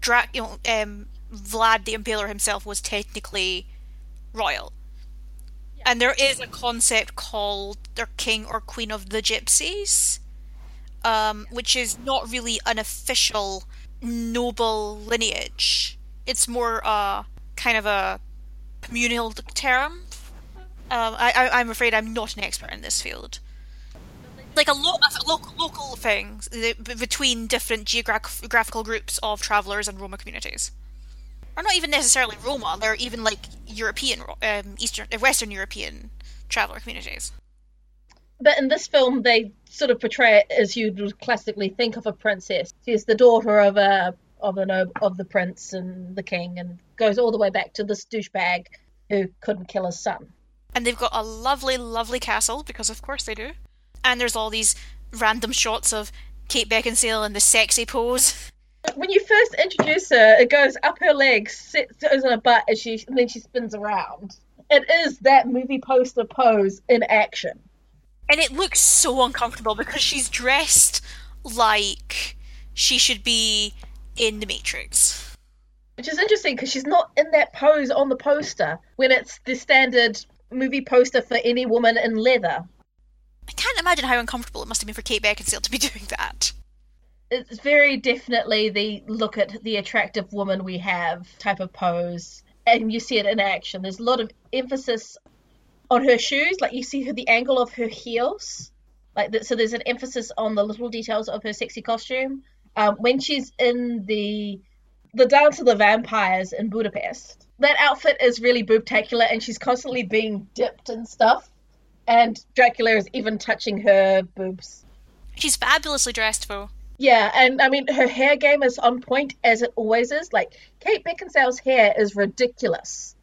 Dra- you know, um, Vlad the Impaler himself was technically royal. And there is a concept called the King or Queen of the Gypsies, um, which is not really an official noble lineage. It's more uh, kind of a communal term um, I, I, am afraid I'm not an expert in this field. Like a lot of local, things between different geographical groups of travellers and Roma communities. Or not even necessarily Roma, they're even like European, um, Eastern, uh, Western European traveller communities. But in this film, they sort of portray it as you would classically think of a princess. She's the daughter of a of an of the prince and the king, and goes all the way back to this douchebag who couldn't kill his son and they've got a lovely, lovely castle because of course they do. And there's all these random shots of Kate Beckinsale in the sexy pose. When you first introduce her, it goes up her legs, sits on her butt, and she and then she spins around. It is that movie poster pose in action. And it looks so uncomfortable because she's dressed like she should be in the Matrix. Which is interesting because she's not in that pose on the poster when it's the standard movie poster for any woman in leather. I can't imagine how uncomfortable it must have been for Kate Beckinsale to be doing that. It's very definitely the look at the attractive woman we have type of pose, and you see it in action. There's a lot of emphasis on her shoes, like you see her the angle of her heels, like that. So there's an emphasis on the little details of her sexy costume. Um, when she's in the the dance of the vampires in Budapest, that outfit is really boobtacular and she's constantly being dipped and stuff. And Dracula is even touching her boobs. She's fabulously dressed, though. Yeah, and I mean, her hair game is on point as it always is. Like, Kate Beckinsale's hair is ridiculous.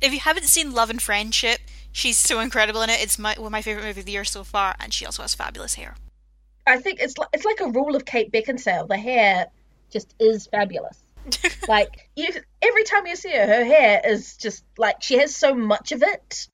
If you haven't seen Love and Friendship, she's so incredible in it. It's my, one of my favorite movies of the year so far, and she also has fabulous hair. I think it's like, it's like a rule of Kate Beckinsale. The hair just is fabulous. like you, every time you see her, her hair is just like she has so much of it.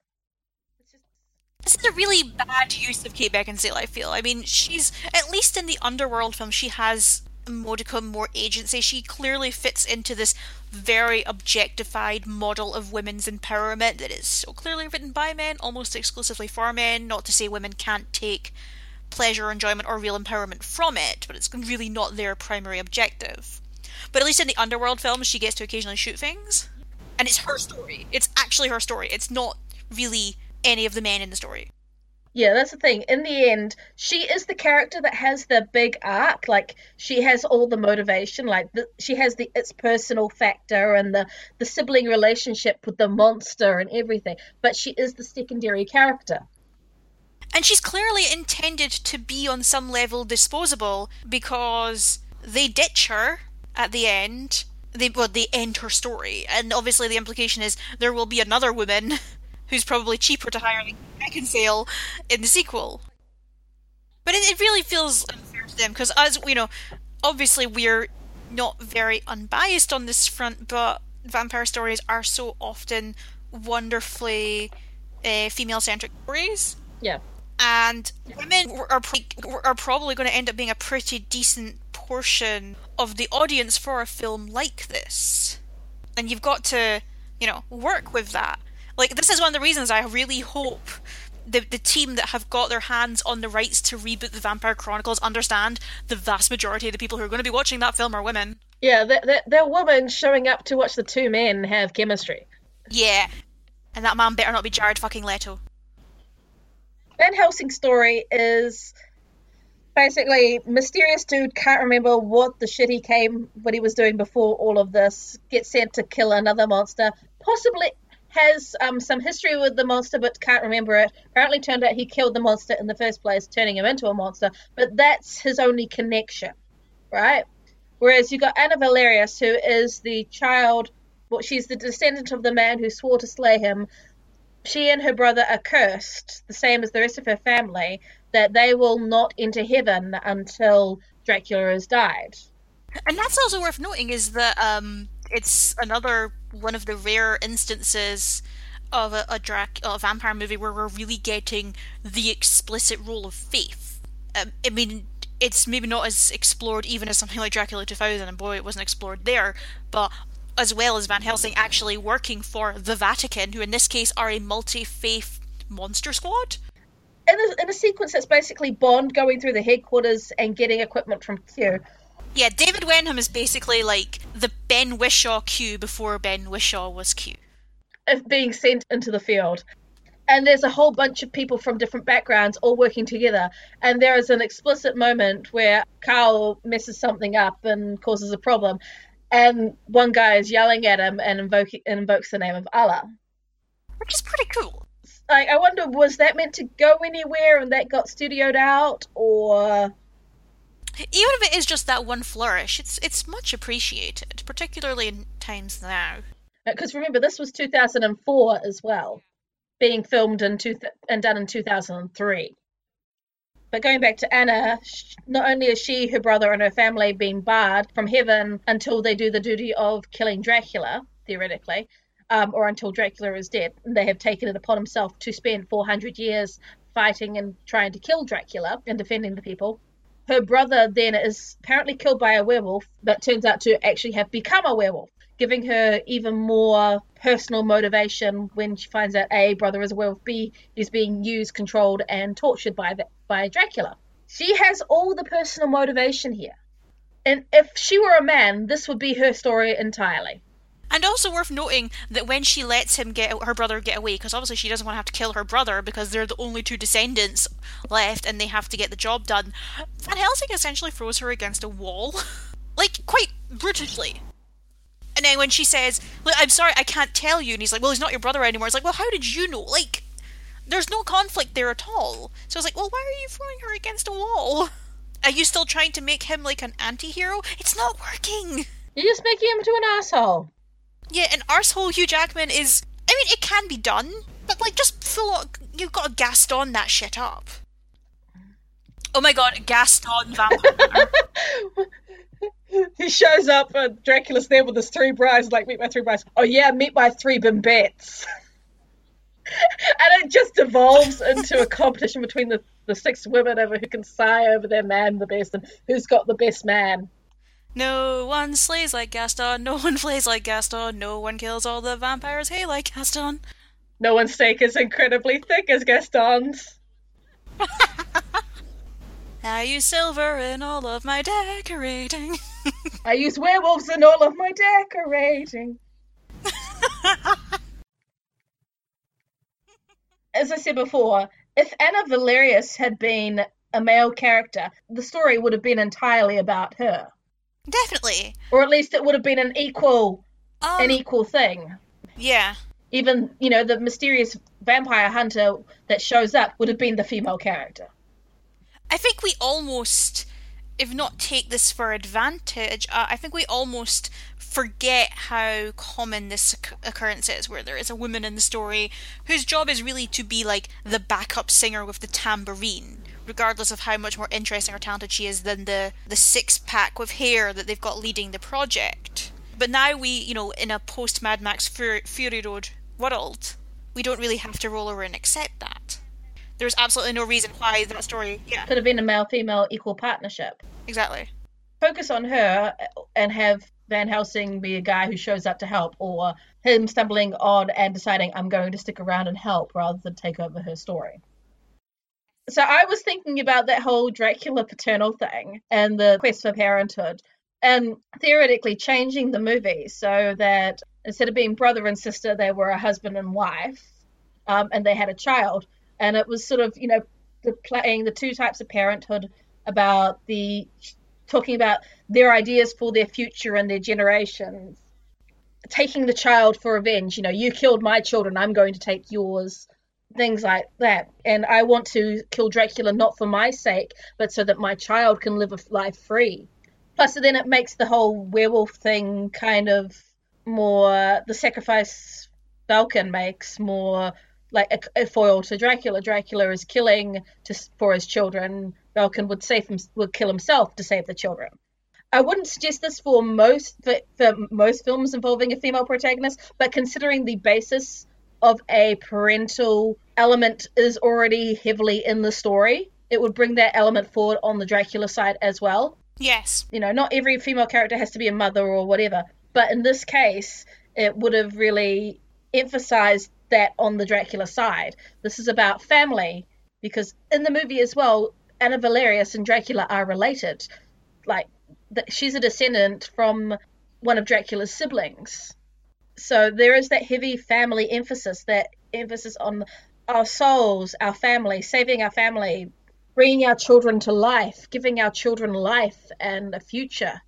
This is a really bad use of Kate Beckinsale. I feel. I mean, she's at least in the Underworld film, she has modicum more agency. She clearly fits into this very objectified model of women's empowerment that is so clearly written by men, almost exclusively for men. Not to say women can't take pleasure, enjoyment, or real empowerment from it, but it's really not their primary objective. But at least in the Underworld films, she gets to occasionally shoot things. And it's her story. It's actually her story. It's not really any of the men in the story. Yeah, that's the thing. In the end, she is the character that has the big arc. Like she has all the motivation. Like the, she has the its personal factor and the the sibling relationship with the monster and everything. But she is the secondary character. And she's clearly intended to be on some level disposable because they ditch her at the end. They well, they end her story, and obviously the implication is there will be another woman who's probably cheaper to hire than Beckinsale in the sequel. But it, it really feels unfair to them because, as you know, obviously we're not very unbiased on this front, but vampire stories are so often wonderfully uh, female-centric stories. Yeah. and women are are probably going to end up being a pretty decent portion of the audience for a film like this. And you've got to, you know, work with that. Like this is one of the reasons I really hope the the team that have got their hands on the rights to reboot the Vampire Chronicles understand the vast majority of the people who are going to be watching that film are women. Yeah, they're, they're, they're women showing up to watch the two men have chemistry. Yeah, and that man better not be Jared fucking Leto. Van Helsing's story is basically mysterious dude can't remember what the shit he came what he was doing before all of this gets sent to kill another monster possibly has um, some history with the monster but can't remember it. Apparently turned out he killed the monster in the first place turning him into a monster but that's his only connection right? Whereas you got anna valerius who is the child well she's the descendant of the man who swore to slay him. She and her brother are cursed, the same as the rest of her family, that they will not enter heaven until Dracula has died. And that's also worth noting is that um, it's another one of the rare instances of a, a, a vampire movie where we're really getting the explicit role of faith. Um, I mean, it's maybe not as explored even as something like Dracula 2000, and boy, it wasn't explored there, but as well as Van Helsing actually working for the Vatican, who in this case are a multi faith monster squad. In a, in a sequence that's basically Bond going through the headquarters and getting equipment from Q. Yeah, David Wenham is basically like the Ben Whishaw Q before Ben Whishaw was Q. Of being sent into the field. And there's a whole bunch of people from different backgrounds all working together. And there is an explicit moment where Carl messes something up and causes a problem and one guy is yelling at him and, invoke, and invokes the name of Allah. Which is pretty cool. Like, I wonder, was that meant to go anywhere and that got studioed out, or even if it is just that one flourish, it's it's much appreciated, particularly in times now. Because remember, this was 2004 as well, being filmed in two th- and done in 2003. But going back to Anna, not only is she, her brother, and her family being barred from heaven until they do the duty of killing Dracula, theoretically, um, or until Dracula is dead, they have taken it upon himself to spend 400 years fighting and trying to kill Dracula and defending the people. Her brother then is apparently killed by a werewolf, but turns out to actually have become a werewolf giving her even more personal motivation when she finds out A, brother is a werewolf, B, is being used, controlled, and tortured by, the, by Dracula. She has all the personal motivation here. And if she were a man, this would be her story entirely. And also worth noting that when she lets him get her brother get away, because obviously she doesn't want to have to kill her brother because they're the only two descendants left and they have to get the job done, Van Helsing essentially throws her against a wall. like, quite brutally. And then when she says, Look, I'm sorry, I can't tell you, and he's like, Well, he's not your brother anymore. It's like, Well, how did you know? Like, there's no conflict there at all. So I was like, Well, why are you throwing her against a wall? Are you still trying to make him like an anti hero? It's not working. You're just making him into an asshole. Yeah, an arsehole Hugh Jackman is. I mean, it can be done, but like, just full on. You've got to Gaston that shit up. Oh my god, Gaston vampire. he shows up and Dracula's there with his three brides, like, meet my three brides. Oh yeah, meet my three bimbettes. and it just evolves into a competition between the, the six women over who can sigh over their man the best and who's got the best man. No one slays like Gaston, no one plays like Gaston, no one kills all the vampires hey like Gaston. No one's steak is incredibly thick as Gaston's. I use silver in all of my decorating. I use werewolves in all of my decorating. As I said before, if Anna Valerius had been a male character, the story would have been entirely about her. Definitely. Or at least it would have been an equal um, an equal thing. Yeah. Even, you know, the mysterious vampire hunter that shows up would have been the female character. I think we almost, if not take this for advantage, uh, I think we almost forget how common this occurrence is, where there is a woman in the story whose job is really to be like the backup singer with the tambourine, regardless of how much more interesting or talented she is than the, the six pack with hair that they've got leading the project. But now we, you know, in a post Mad Max Fury Road world, we don't really have to roll over and accept that. there's absolutely no reason why that story. Yeah, Could have been a male female equal partnership. exactly. Focus on her and have Van Helsing be a guy who shows up to help, or him stumbling on and deciding I'm going to stick around and help rather than take over her story. So I was thinking about that whole Dracula paternal thing and the quest for parenthood, and theoretically changing the movie so that instead of being brother and sister, they were a husband and wife, um, and they had a child, and it was sort of you know the playing the two types of parenthood about the talking about their ideas for their future and their generations. Taking the child for revenge you know you killed my children i'm going to take yours things like that and i want to kill dracula not for my sake but so that my child can live a life free plus then it makes the whole werewolf thing kind of more the sacrifice Velkan makes more like a, a foil to Dracula. Dracula is killing to, for his children. Velkan would save him, would kill himself to save the children. I wouldn't suggest this for most for, for most films involving a female protagonist, but considering the basis of a parental element is already heavily in the story, it would bring that element forward on the Dracula side as well. Yes. You know, not every female character has to be a mother or whatever, but in this case, it would have really emphasized that on the Dracula side. This is about family because in the movie as well, Anna Valerius and Dracula are related. Like she's a descendant from one of Dracula's siblings. So there is that heavy family emphasis, that emphasis on our souls, our family, saving our family, bringing our children to life, giving our children life and a future.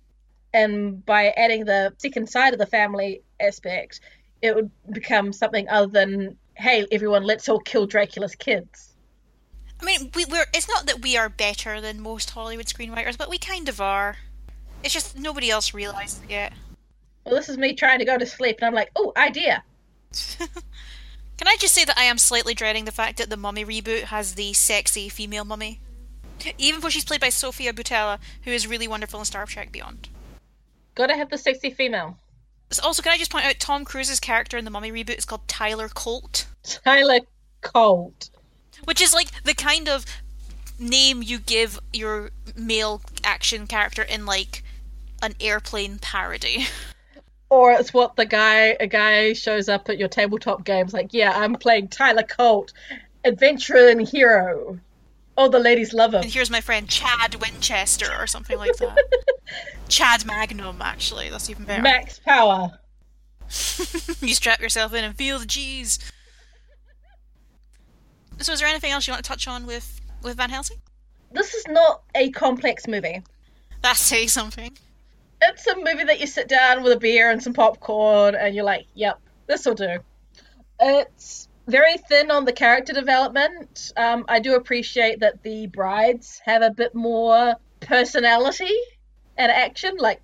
And by adding the second side of the family aspect, it would become something other than, hey, everyone, let's all kill Dracula's kids. I mean, we, we're. It's not that we are better than most Hollywood screenwriters, but we kind of are. It's just nobody else realizes it yet. Well, this is me trying to go to sleep, and I'm like, oh, idea. Can I just say that I am slightly dreading the fact that the Mummy reboot has the sexy female mummy? Even though she's played by Sofia Boutella, who is really wonderful in Star Trek Beyond. Gotta have the sexy female. Also, can I just point out Tom Cruise's character in the Mummy reboot is called Tyler Colt? Tyler Colt. Which is like the kind of name you give your male action character in like an airplane parody. Or it's what the guy a guy shows up at your tabletop games like, yeah, I'm playing Tyler Colt, adventurer and hero. Oh, the ladies love him. And here's my friend Chad Winchester or something like that. Chad Magnum, actually, that's even better. Max power. you strap yourself in and feel the G's. So, is there anything else you want to touch on with with Van Helsing? This is not a complex movie. That's saying something. It's a movie that you sit down with a beer and some popcorn and you're like, yep, this will do. It's very thin on the character development. Um, I do appreciate that the brides have a bit more personality and action, like,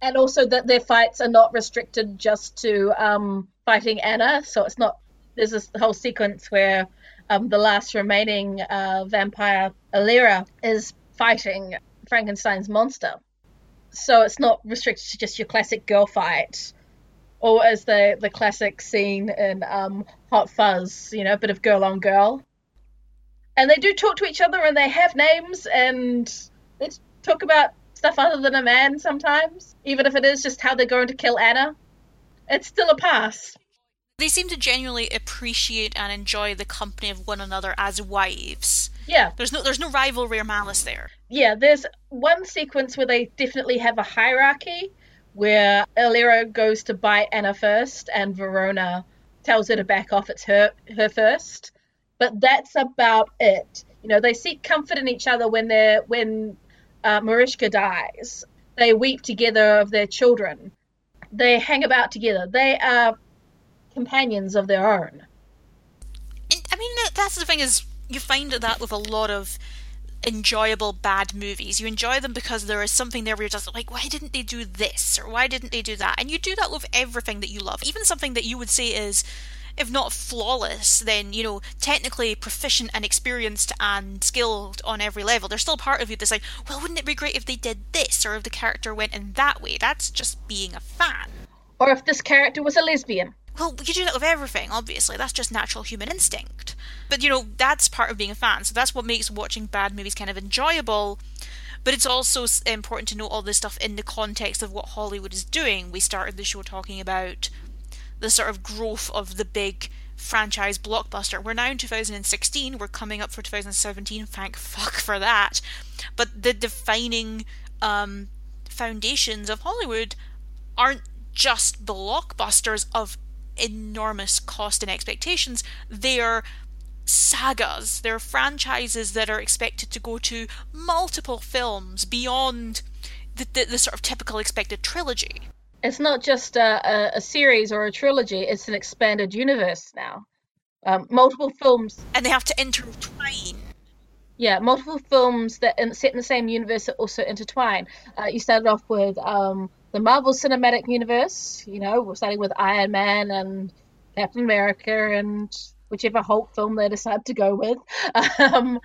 and also that their fights are not restricted just to um, fighting Anna. So it's not. There's this whole sequence where um, the last remaining uh, vampire, Aleera, is fighting Frankenstein's monster. So it's not restricted to just your classic girl fight, or as the the classic scene in um, Hot Fuzz, you know, a bit of girl on girl. And they do talk to each other, and they have names, and they talk about stuff other than a man sometimes, even if it is just how they're going to kill Anna. It's still a pass. They seem to genuinely appreciate and enjoy the company of one another as wives. Yeah. There's no there's no rivalry or malice there. Yeah, there's one sequence where they definitely have a hierarchy where Aleera goes to bite Anna first and Verona tells her to back off it's her her first. But that's about it. You know, they seek comfort in each other when they're when uh, Mariska dies. They weep together of their children. They hang about together. They are companions of their own. And, I mean, that's the thing is you find that with a lot of enjoyable bad movies. You enjoy them because there is something there where you're just like, why didn't they do this or why didn't they do that? And you do that with everything that you love, even something that you would say is, if not flawless, then you know technically proficient and experienced and skilled on every level. There's still part of you that's like, well, wouldn't it be great if they did this or if the character went in that way? That's just being a fan. Or if this character was a lesbian. Well, you do that with everything, obviously. That's just natural human instinct. But, you know, that's part of being a fan. So that's what makes watching bad movies kind of enjoyable. But it's also important to know all this stuff in the context of what Hollywood is doing. We started the show talking about the sort of growth of the big franchise blockbuster. We're now in 2016, we're coming up for 2017, thank fuck for that. But the defining um, foundations of Hollywood aren't just blockbusters of enormous cost and expectations. They're sagas, they're franchises that are expected to go to multiple films beyond the, the, the sort of typical expected trilogy. It's not just a, a, a, series or a trilogy, it's an expanded universe now. Um, multiple films. And they have to intertwine. Yeah, multiple films that in, set in the same universe that also intertwine. Uh, you started off with um, the Marvel Cinematic Universe, you know, we're starting with Iron Man and Captain America and whichever Hulk film they decide to go with. Um,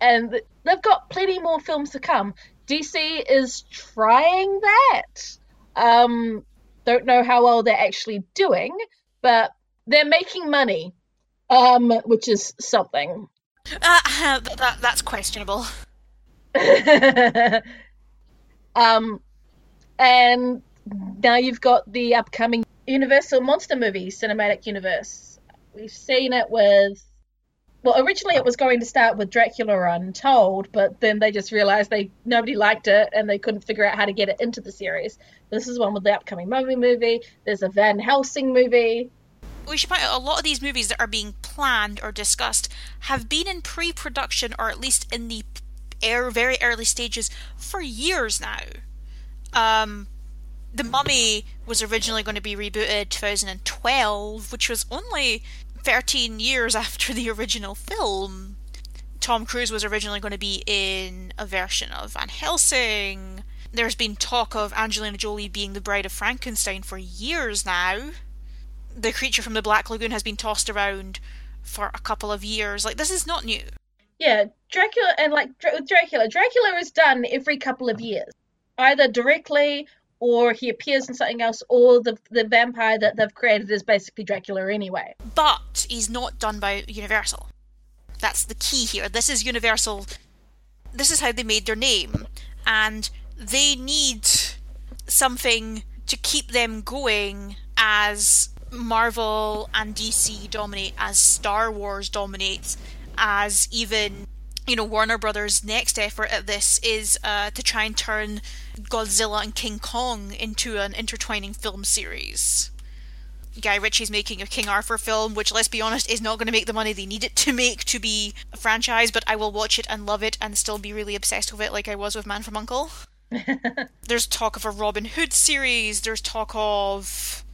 and they've got plenty more films to come. DC is trying that. Um, don't know how well they're actually doing, but they're making money, um, which is something. Uh, that, that's questionable. um, and now you've got the upcoming Universal Monster movie cinematic universe. We've seen it with. Well, originally it was going to start with Dracula Untold, but then they just realized they nobody liked it and they couldn't figure out how to get it into the series. This is one with the upcoming Mummy movie. There's a Van Helsing movie. We should point out a lot of these movies that are being planned or discussed have been in pre-production or at least in the air, very early stages for years now. Um, the Mummy was originally going to be rebooted 2012, which was only 13 years after the original film. Tom Cruise was originally going to be in a version of Van Helsing. There's been talk of Angelina Jolie being the bride of Frankenstein for years now. The creature from the Black Lagoon has been tossed around for a couple of years. Like, this is not new. Yeah, Dracula, and like Dracula, Dracula is done every couple of years either directly or he appears in something else, or the the vampire that they've created is basically Dracula anyway. But he's not done by Universal. That's the key here. This is Universal. This is how they made their name, and they need something to keep them going as Marvel and DC dominate, as Star Wars dominates, as even you know Warner Brothers' next effort at this is uh, to try and turn Godzilla and King Kong into an intertwining film series. Guy Ritchie's making a King Arthur film, which, let's be honest, is not going to make the money they need it to make to be a franchise, but I will watch it and love it and still be really obsessed with it like I was with Man from Uncle. there's talk of a Robin Hood series, there's talk of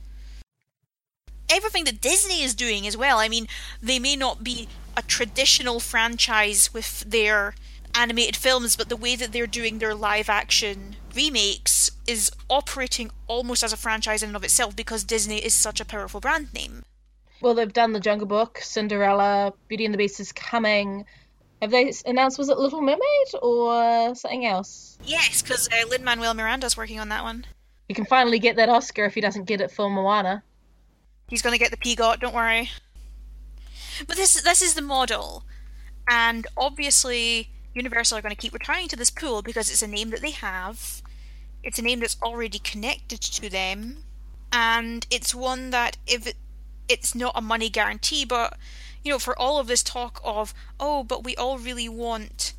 everything that Disney is doing as well. I mean, they may not be a traditional franchise with their animated films, but the way that they're doing their live action remakes is operating almost as a franchise in and of itself because Disney is such a powerful brand name. Well, they've done The Jungle Book, Cinderella, Beauty and the Beast is coming. Have they announced, was it Little Mermaid or something else? Yes, because uh, Lin Manuel Miranda's working on that one. You can finally get that Oscar if he doesn't get it for Moana. He's going to get the EGOT, don't worry. But this this is the model, and obviously Universal are going to keep returning to this pool because it's a name that they have, it's a name that's already connected to them, and it's one that if it, it's not a money guarantee, but you know, for all of this talk of oh, but we all really want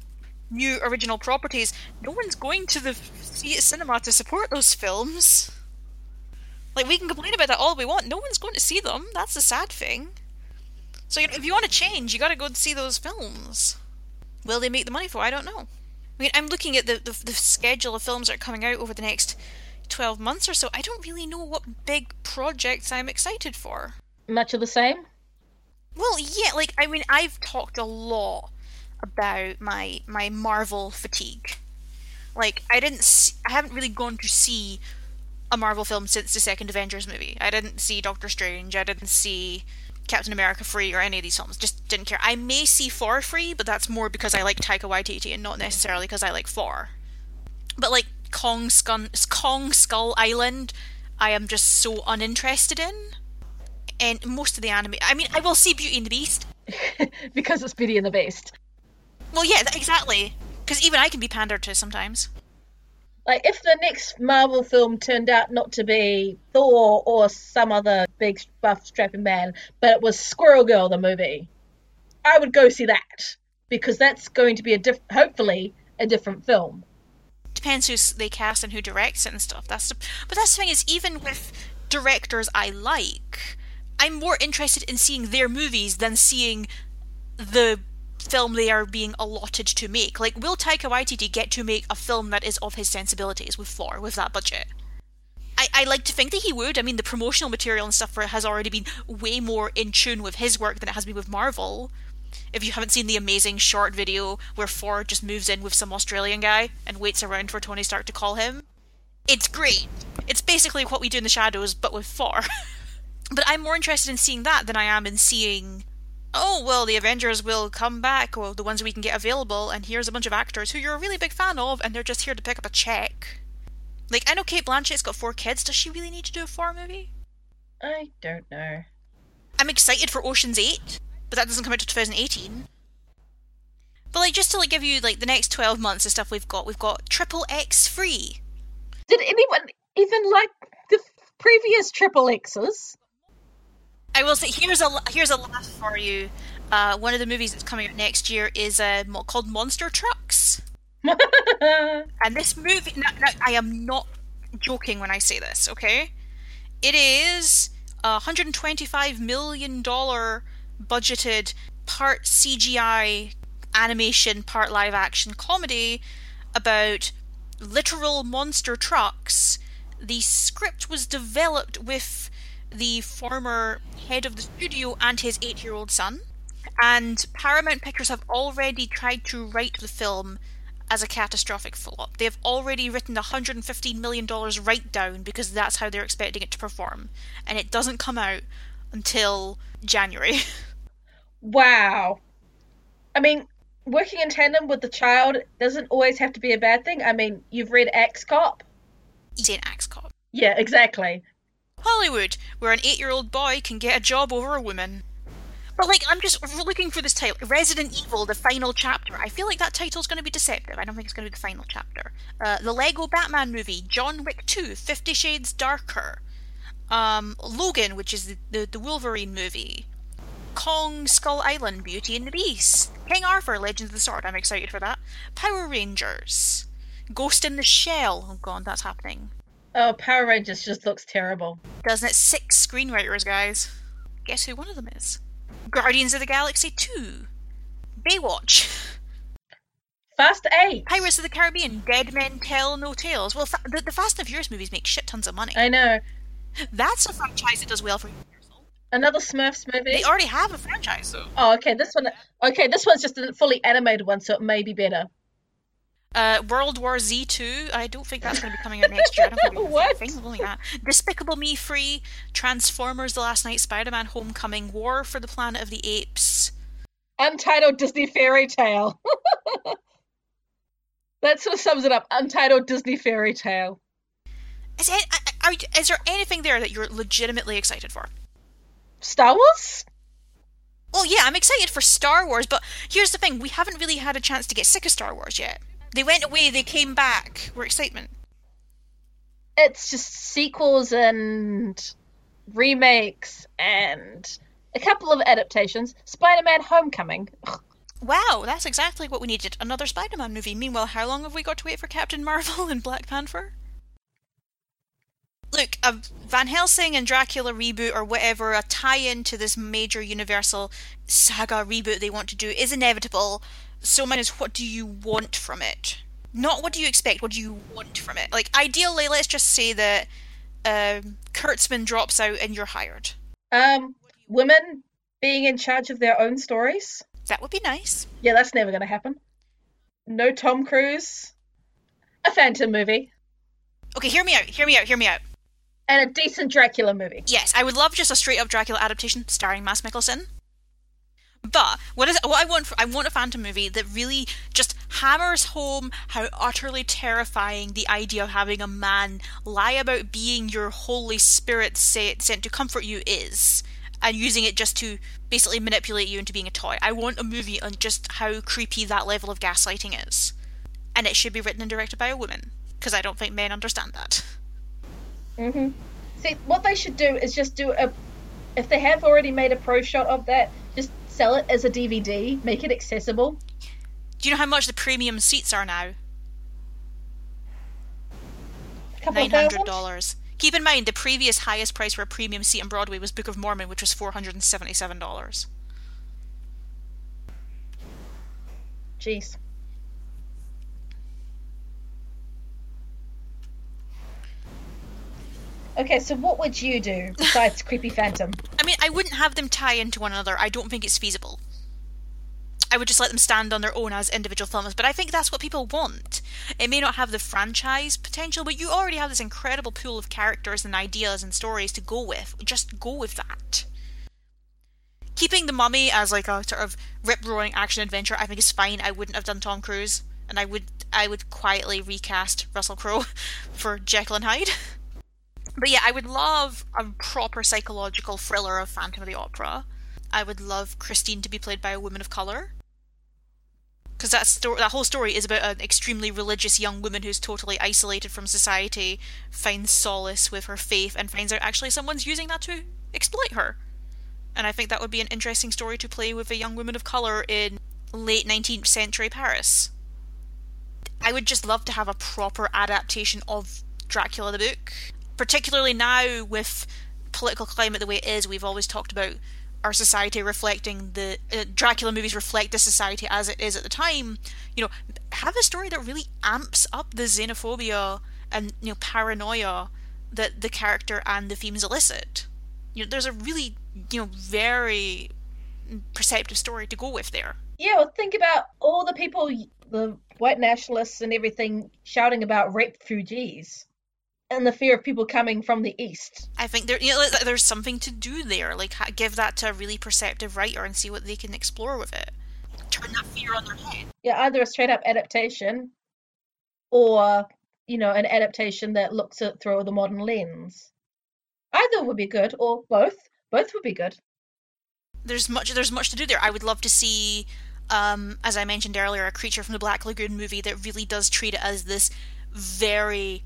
new original properties, no one's going to the cinema to support those films. Like we can complain about that all we want, no one's going to see them. That's the sad thing. So if you want to change, you got to go and see those films. Will they make the money for? I don't know. I mean, I'm looking at the, the, the schedule of films that are coming out over the next twelve months or so. I don't really know what big projects I'm excited for. Much of the same. Well, yeah. Like I mean, I've talked a lot about my my Marvel fatigue. Like I didn't, see, I haven't really gone to see a Marvel film since the second Avengers movie. I didn't see Doctor Strange. I didn't see Captain America free or any of these films. Just didn't care. I may see Thor free, but that's more because I like Taika Waititi and not necessarily because I like Thor. But like Kong, Skun- Kong Skull Island, I am just so uninterested in. and most of the anime. I mean, I will see Beauty and the Beast because it's Beauty and the Beast. Well, yeah, exactly. Because even I can be pandered to sometimes. Like, if the next Marvel film turned out not to be Thor or some other big buff strapping man, but it was Squirrel Girl, the movie, I would go see that because that's going to be a diff- hopefully a different film. Depends who they cast and who directs it and stuff. That's the, but that's the thing is even with directors I like, I'm more interested in seeing their movies than seeing the film they are being allotted to make. Like, will Taika Waititi get to make a film that is of his sensibilities with Thor, with that budget? I, I like to think that he would. I mean, the promotional material and stuff for it has already been way more in tune with his work than it has been with Marvel. If you haven't seen the amazing short video where Thor just moves in with some Australian guy and waits around for Tony Stark to call him, it's great. It's basically what we do in the shadows, but with Thor. but I'm more interested in seeing that than I am in seeing oh, well, the Avengers will come back, or the ones we can get available, and here's a bunch of actors who you're a really big fan of, and they're just here to pick up a check. Like, I know Cate Blanchett's got four kids. Does she really need to do a four movie? I don't know. I'm excited for Ocean's 8, but that doesn't come out till 2018. But, like, just to like, give you, like, the next 12 months of stuff we've got, we've got Triple X Free. Did anyone even like the previous Triple X's? I will say here's a here's a laugh for you. Uh, one of the movies that's coming out next year is uh, called Monster Trucks. and this movie, no, no, I am not joking when I say this. Okay, it is a 125 million dollar budgeted part CGI animation, part live action comedy about literal monster trucks. The script was developed with the former head of the studio and his eight year old son. And Paramount Pictures have already tried to write the film as a catastrophic flop. They've already written a $115 million write down because that's how they're expecting it to perform. And it doesn't come out until January. wow. I mean, working in tandem with the child doesn't always have to be a bad thing. I mean, you've read Axe Cop. He's in Axe Cop. Yeah, exactly. Hollywood, where an eight year old boy can get a job over a woman. But, like, I'm just looking for this title Resident Evil, the final chapter. I feel like that title's going to be deceptive. I don't think it's going to be the final chapter. Uh, the Lego Batman movie, John Wick 2, Fifty Shades Darker. Um, Logan, which is the, the, the Wolverine movie. Kong Skull Island, Beauty and the Beast. King Arthur, Legends of the Sword. I'm excited for that. Power Rangers. Ghost in the Shell. Oh god, that's happening. Oh, Power Rangers just looks terrible. Doesn't it? Six screenwriters, guys. Guess who one of them is? Guardians of the Galaxy 2. Baywatch. Fast 8. Pirates of the Caribbean. Dead Men Tell No Tales. Well, fa- the, the Fast and Furious movies make shit tons of money. I know. That's a franchise that does well for Another Smurfs movie. They already have a franchise, so. Oh, okay. This one. Okay, this one's just a fully animated one, so it may be better. Uh, World War Z 2, I don't think that's going to be coming out next year. I don't think what? Thing, that. Despicable Me Free, Transformers The Last Knight, Spider Man Homecoming, War for the Planet of the Apes. Untitled Disney Fairy Tale. that sort of sums it up. Untitled Disney Fairy Tale. Is, it, are, is there anything there that you're legitimately excited for? Star Wars? Well, yeah, I'm excited for Star Wars, but here's the thing we haven't really had a chance to get sick of Star Wars yet. They went away, they came back. We're excitement. It's just sequels and remakes and a couple of adaptations. Spider Man Homecoming. Ugh. Wow, that's exactly what we needed. Another Spider Man movie. Meanwhile, how long have we got to wait for Captain Marvel and Black Panther? Look, a Van Helsing and Dracula reboot or whatever, a tie in to this major Universal saga reboot they want to do is inevitable so mine is what do you want from it? Not what do you expect, what do you want from it? Like, ideally, let's just say that um, Kurtzman drops out and you're hired. Um, women being in charge of their own stories. That would be nice. Yeah, that's never going to happen. No Tom Cruise. A Phantom movie. Okay, hear me out, hear me out, hear me out. And a decent Dracula movie. Yes, I would love just a straight up Dracula adaptation starring Mads Mikkelsen. But what is what I want? For, I want a Phantom movie that really just hammers home how utterly terrifying the idea of having a man lie about being your Holy Spirit sent to comfort you is, and using it just to basically manipulate you into being a toy. I want a movie on just how creepy that level of gaslighting is. And it should be written and directed by a woman, because I don't think men understand that. Mhm. See, what they should do is just do a. If they have already made a pro shot of that, just sell it as a DVD, make it accessible. Do you know how much the premium seats are now? A couple Nine of hundred thousand. dollars. Keep in mind the previous highest price for a premium seat on Broadway was Book of Mormon, which was four hundred and seventy-seven dollars. Jeez. Okay, so what would you do besides Creepy Phantom? I mean, I wouldn't have them tie into one another. I don't think it's feasible. I would just let them stand on their own as individual films, but I think that's what people want. It may not have the franchise potential, but you already have this incredible pool of characters and ideas and stories to go with. Just go with that. Keeping the mummy as like a sort of rip roaring action adventure, I think is fine. I wouldn't have done Tom Cruise, and I would I would quietly recast Russell Crowe for Jekyll and Hyde. But yeah, I would love a proper psychological thriller of Phantom of the Opera. I would love Christine to be played by a woman of color. Because that sto- that whole story is about an extremely religious young woman who's totally isolated from society, finds solace with her faith, and finds out actually someone's using that to exploit her. And I think that would be an interesting story to play with a young woman of color in late 19th century Paris. I would just love to have a proper adaptation of Dracula the book particularly now with political climate the way it is, we've always talked about our society reflecting the uh, Dracula movies reflect the society as it is at the time. You know, have a story that really amps up the xenophobia and you know paranoia that the character and the themes elicit. You know, there's a really you know very perceptive story to go with there. Yeah, well, think about all the people, the white nationalists and everything, shouting about refugees and the fear of people coming from the east. I think there, you know, there's something to do there. Like, give that to a really perceptive writer and see what they can explore with it. Turn that fear on their head. Yeah, either a straight up adaptation or, you know, an adaptation that looks at through the modern lens. Either would be good, or both. Both would be good. There's much. There's much to do there. I would love to see, um, as I mentioned earlier, a creature from the Black Lagoon movie that really does treat it as this very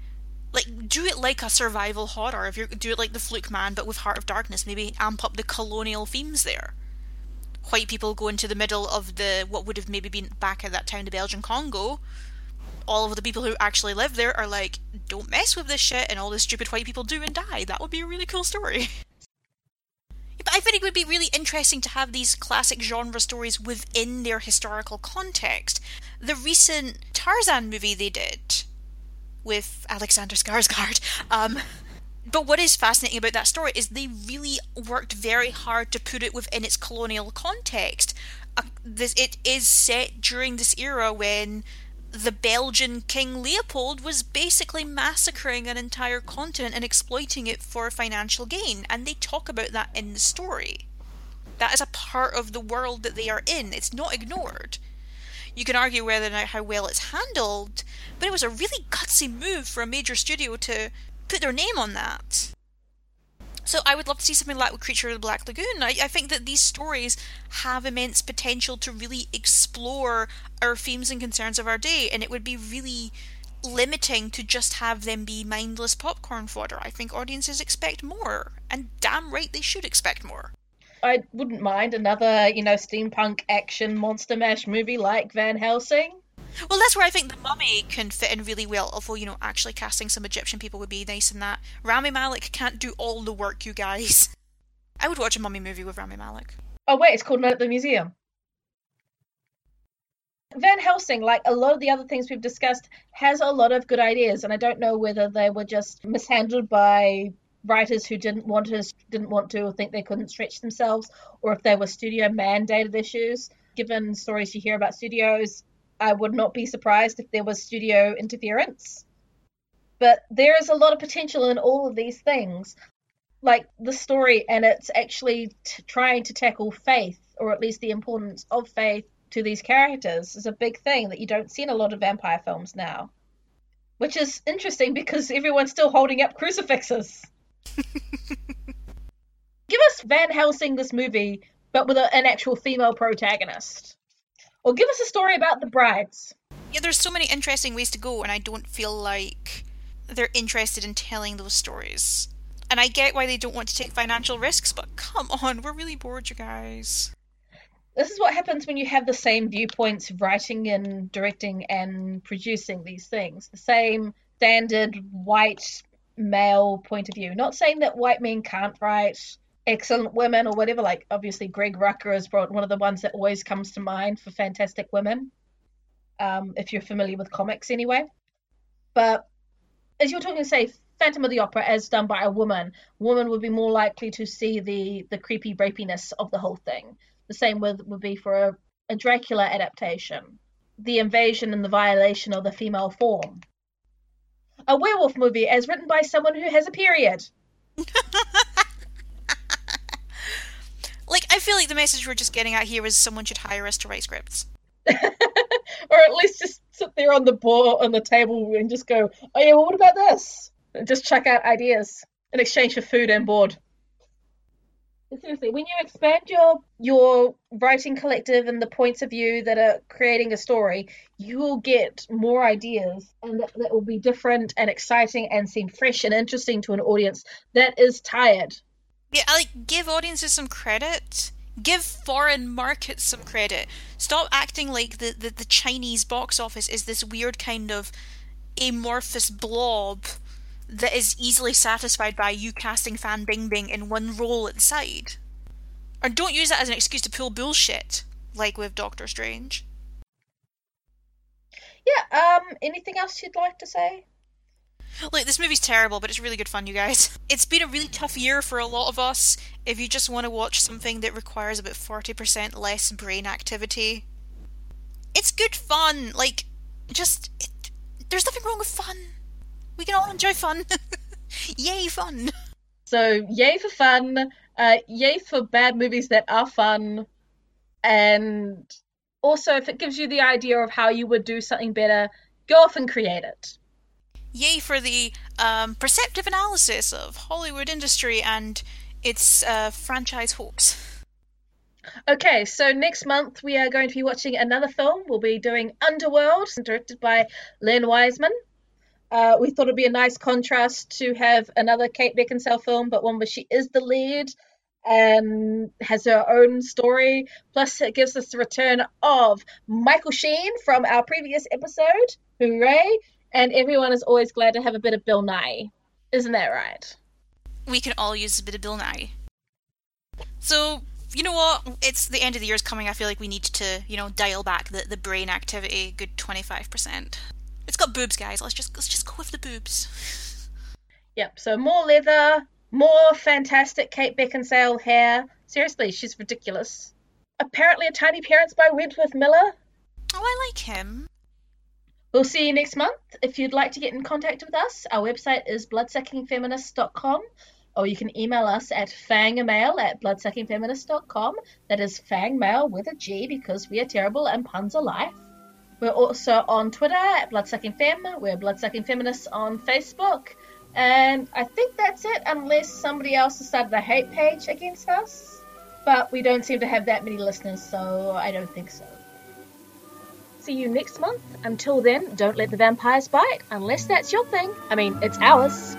like do it like a survival horror if you do it like the fluke man but with heart of darkness maybe amp up the colonial themes there. White people go into the middle of the what would have maybe been back at that time the belgian congo. All of the people who actually live there are like don't mess with this shit and all the stupid white people do and die. That would be a really cool story. But i think it would be really interesting to have these classic genre stories within their historical context. The recent tarzan movie they did with Alexander Skarsgård. Um, but what is fascinating about that story is they really worked very hard to put it within its colonial context. Uh, this it is set during this era when the Belgian King Leopold was basically massacring an entire continent and exploiting it for financial gain, and they talk about that in the story. That is a part of the world that they are in. It's not ignored. You can argue whether or not how well it's handled, but it was a really gutsy move for a major studio to put their name on that. So I would love to see something like with Creature of the Black Lagoon. I, I think that these stories have immense potential to really explore our themes and concerns of our day, and it would be really limiting to just have them be mindless popcorn fodder. I think audiences expect more, and damn right they should expect more. I wouldn't mind another, you know, steampunk action monster mash movie like Van Helsing. Well, that's where I think the mummy can fit in really well. Although you know, actually casting some Egyptian people would be nice in that. Rami Malek can't do all the work, you guys. I would watch a mummy movie with Rami Malek. Oh wait, it's called Night at the Museum. Van Helsing, like a lot of the other things we've discussed, has a lot of good ideas, and I don't know whether they were just mishandled by writers who didn't want to didn't want to or think they couldn't stretch themselves, or if there were studio mandated issues. Given stories you hear about studios, I would not be surprised if there was studio interference. But there is a lot of potential in all of these things, like the story, and it's actually t- trying to tackle faith, or at least the importance of faith to these characters, is a big thing that you don't see in a lot of vampire films now. Which is interesting because everyone's still holding up crucifixes. Give us Van Helsing this movie, but with a, an actual female protagonist. Or give us a story about the brides. Yeah, there's so many interesting ways to go, and I don't feel like they're interested in telling those stories. And I get why they don't want to take financial risks, but come on, we're really bored, you guys. This is what happens when you have the same viewpoints writing and directing and producing these things. The same standard white male point of view. Not saying that white men can't write excellent women or whatever. Like obviously Greg Rucka is one of the ones that always comes to mind for fantastic women. Um, if you're familiar with comics anyway. But as you were talking, say Phantom of the Opera as done by a woman, woman would be more likely to see the the creepy rapiness of the whole thing. The same with would be for a, a Dracula adaptation, the invasion and the violation of the female form. A werewolf movie as written by someone who has a period. like I feel like the message we're just getting at here is someone should hire us to write scripts. or at least just sit there on the board on the table and just go, oh yeah, well, what about this? And just check out ideas in exchange for food and board. Seriously, when you expand your your writing collective and the points of view that are creating a story, you will get more ideas, and that, that will be different and exciting and seem fresh and interesting to an audience that is tired. Yeah, like give audiences some credit Give foreign markets some credit. Stop acting like the, the, the Chinese box office is this weird kind of amorphous blob that is easily satisfied by you casting Fan Bingbing in one role inside. And don't use that as an excuse to pull bullshit, like with Doctor Strange. Yeah, um, anything else you'd like to say? Like, this movie's terrible, but it's really good fun, you guys. It's been a really tough year for a lot of us. If you just want to watch something that requires about 40% less brain activity, it's good fun. Like, just. It, there's nothing wrong with fun. We can all enjoy fun. yay, fun. So, yay for fun. Uh, yay for bad movies that are fun. And also, if it gives you the idea of how you would do something better, go off and create it. Yay for the um, perceptive analysis of Hollywood industry and its uh, franchise hawks. Okay, so next month we are going to be watching another film. We'll be doing Underworld, directed by Len Wiseman. Uh, we thought it'd be a nice contrast to have another Kate Beckinsale film, but one where she is the lead and has her own story. Plus, it gives us the return of Michael Sheen from our previous episode. Hooray! And everyone is always glad to have a bit of Bill Nighy. Isn't that right? We can all use a bit of Bill Nighy. So, you know what? It's the end of the year is coming. I feel like we need to, you know, dial back the, the brain activity good 25%. Got boobs, guys. Let's just let's just go with the boobs. Yep. So more leather, more fantastic Kate Beckinsale hair. Seriously, she's ridiculous. Apparently, a tiny appearance by Wentworth Miller. Oh, I like him. We'll see you next month. If you'd like to get in contact with us, our website is bloodsuckingfeminist.com or you can email us at fangmail at bloodsuckingfeminist.com. That is fangmail with a G because we are terrible and puns are life. We're also on Twitter at bloodsuckingfem. We're Bloodsucking Feminists on Facebook. And I think that's it, unless somebody else has started a hate page against us. But we don't seem to have that many listeners, so I don't think so. See you next month. Until then, don't let the vampires bite, unless that's your thing. I mean, it's ours.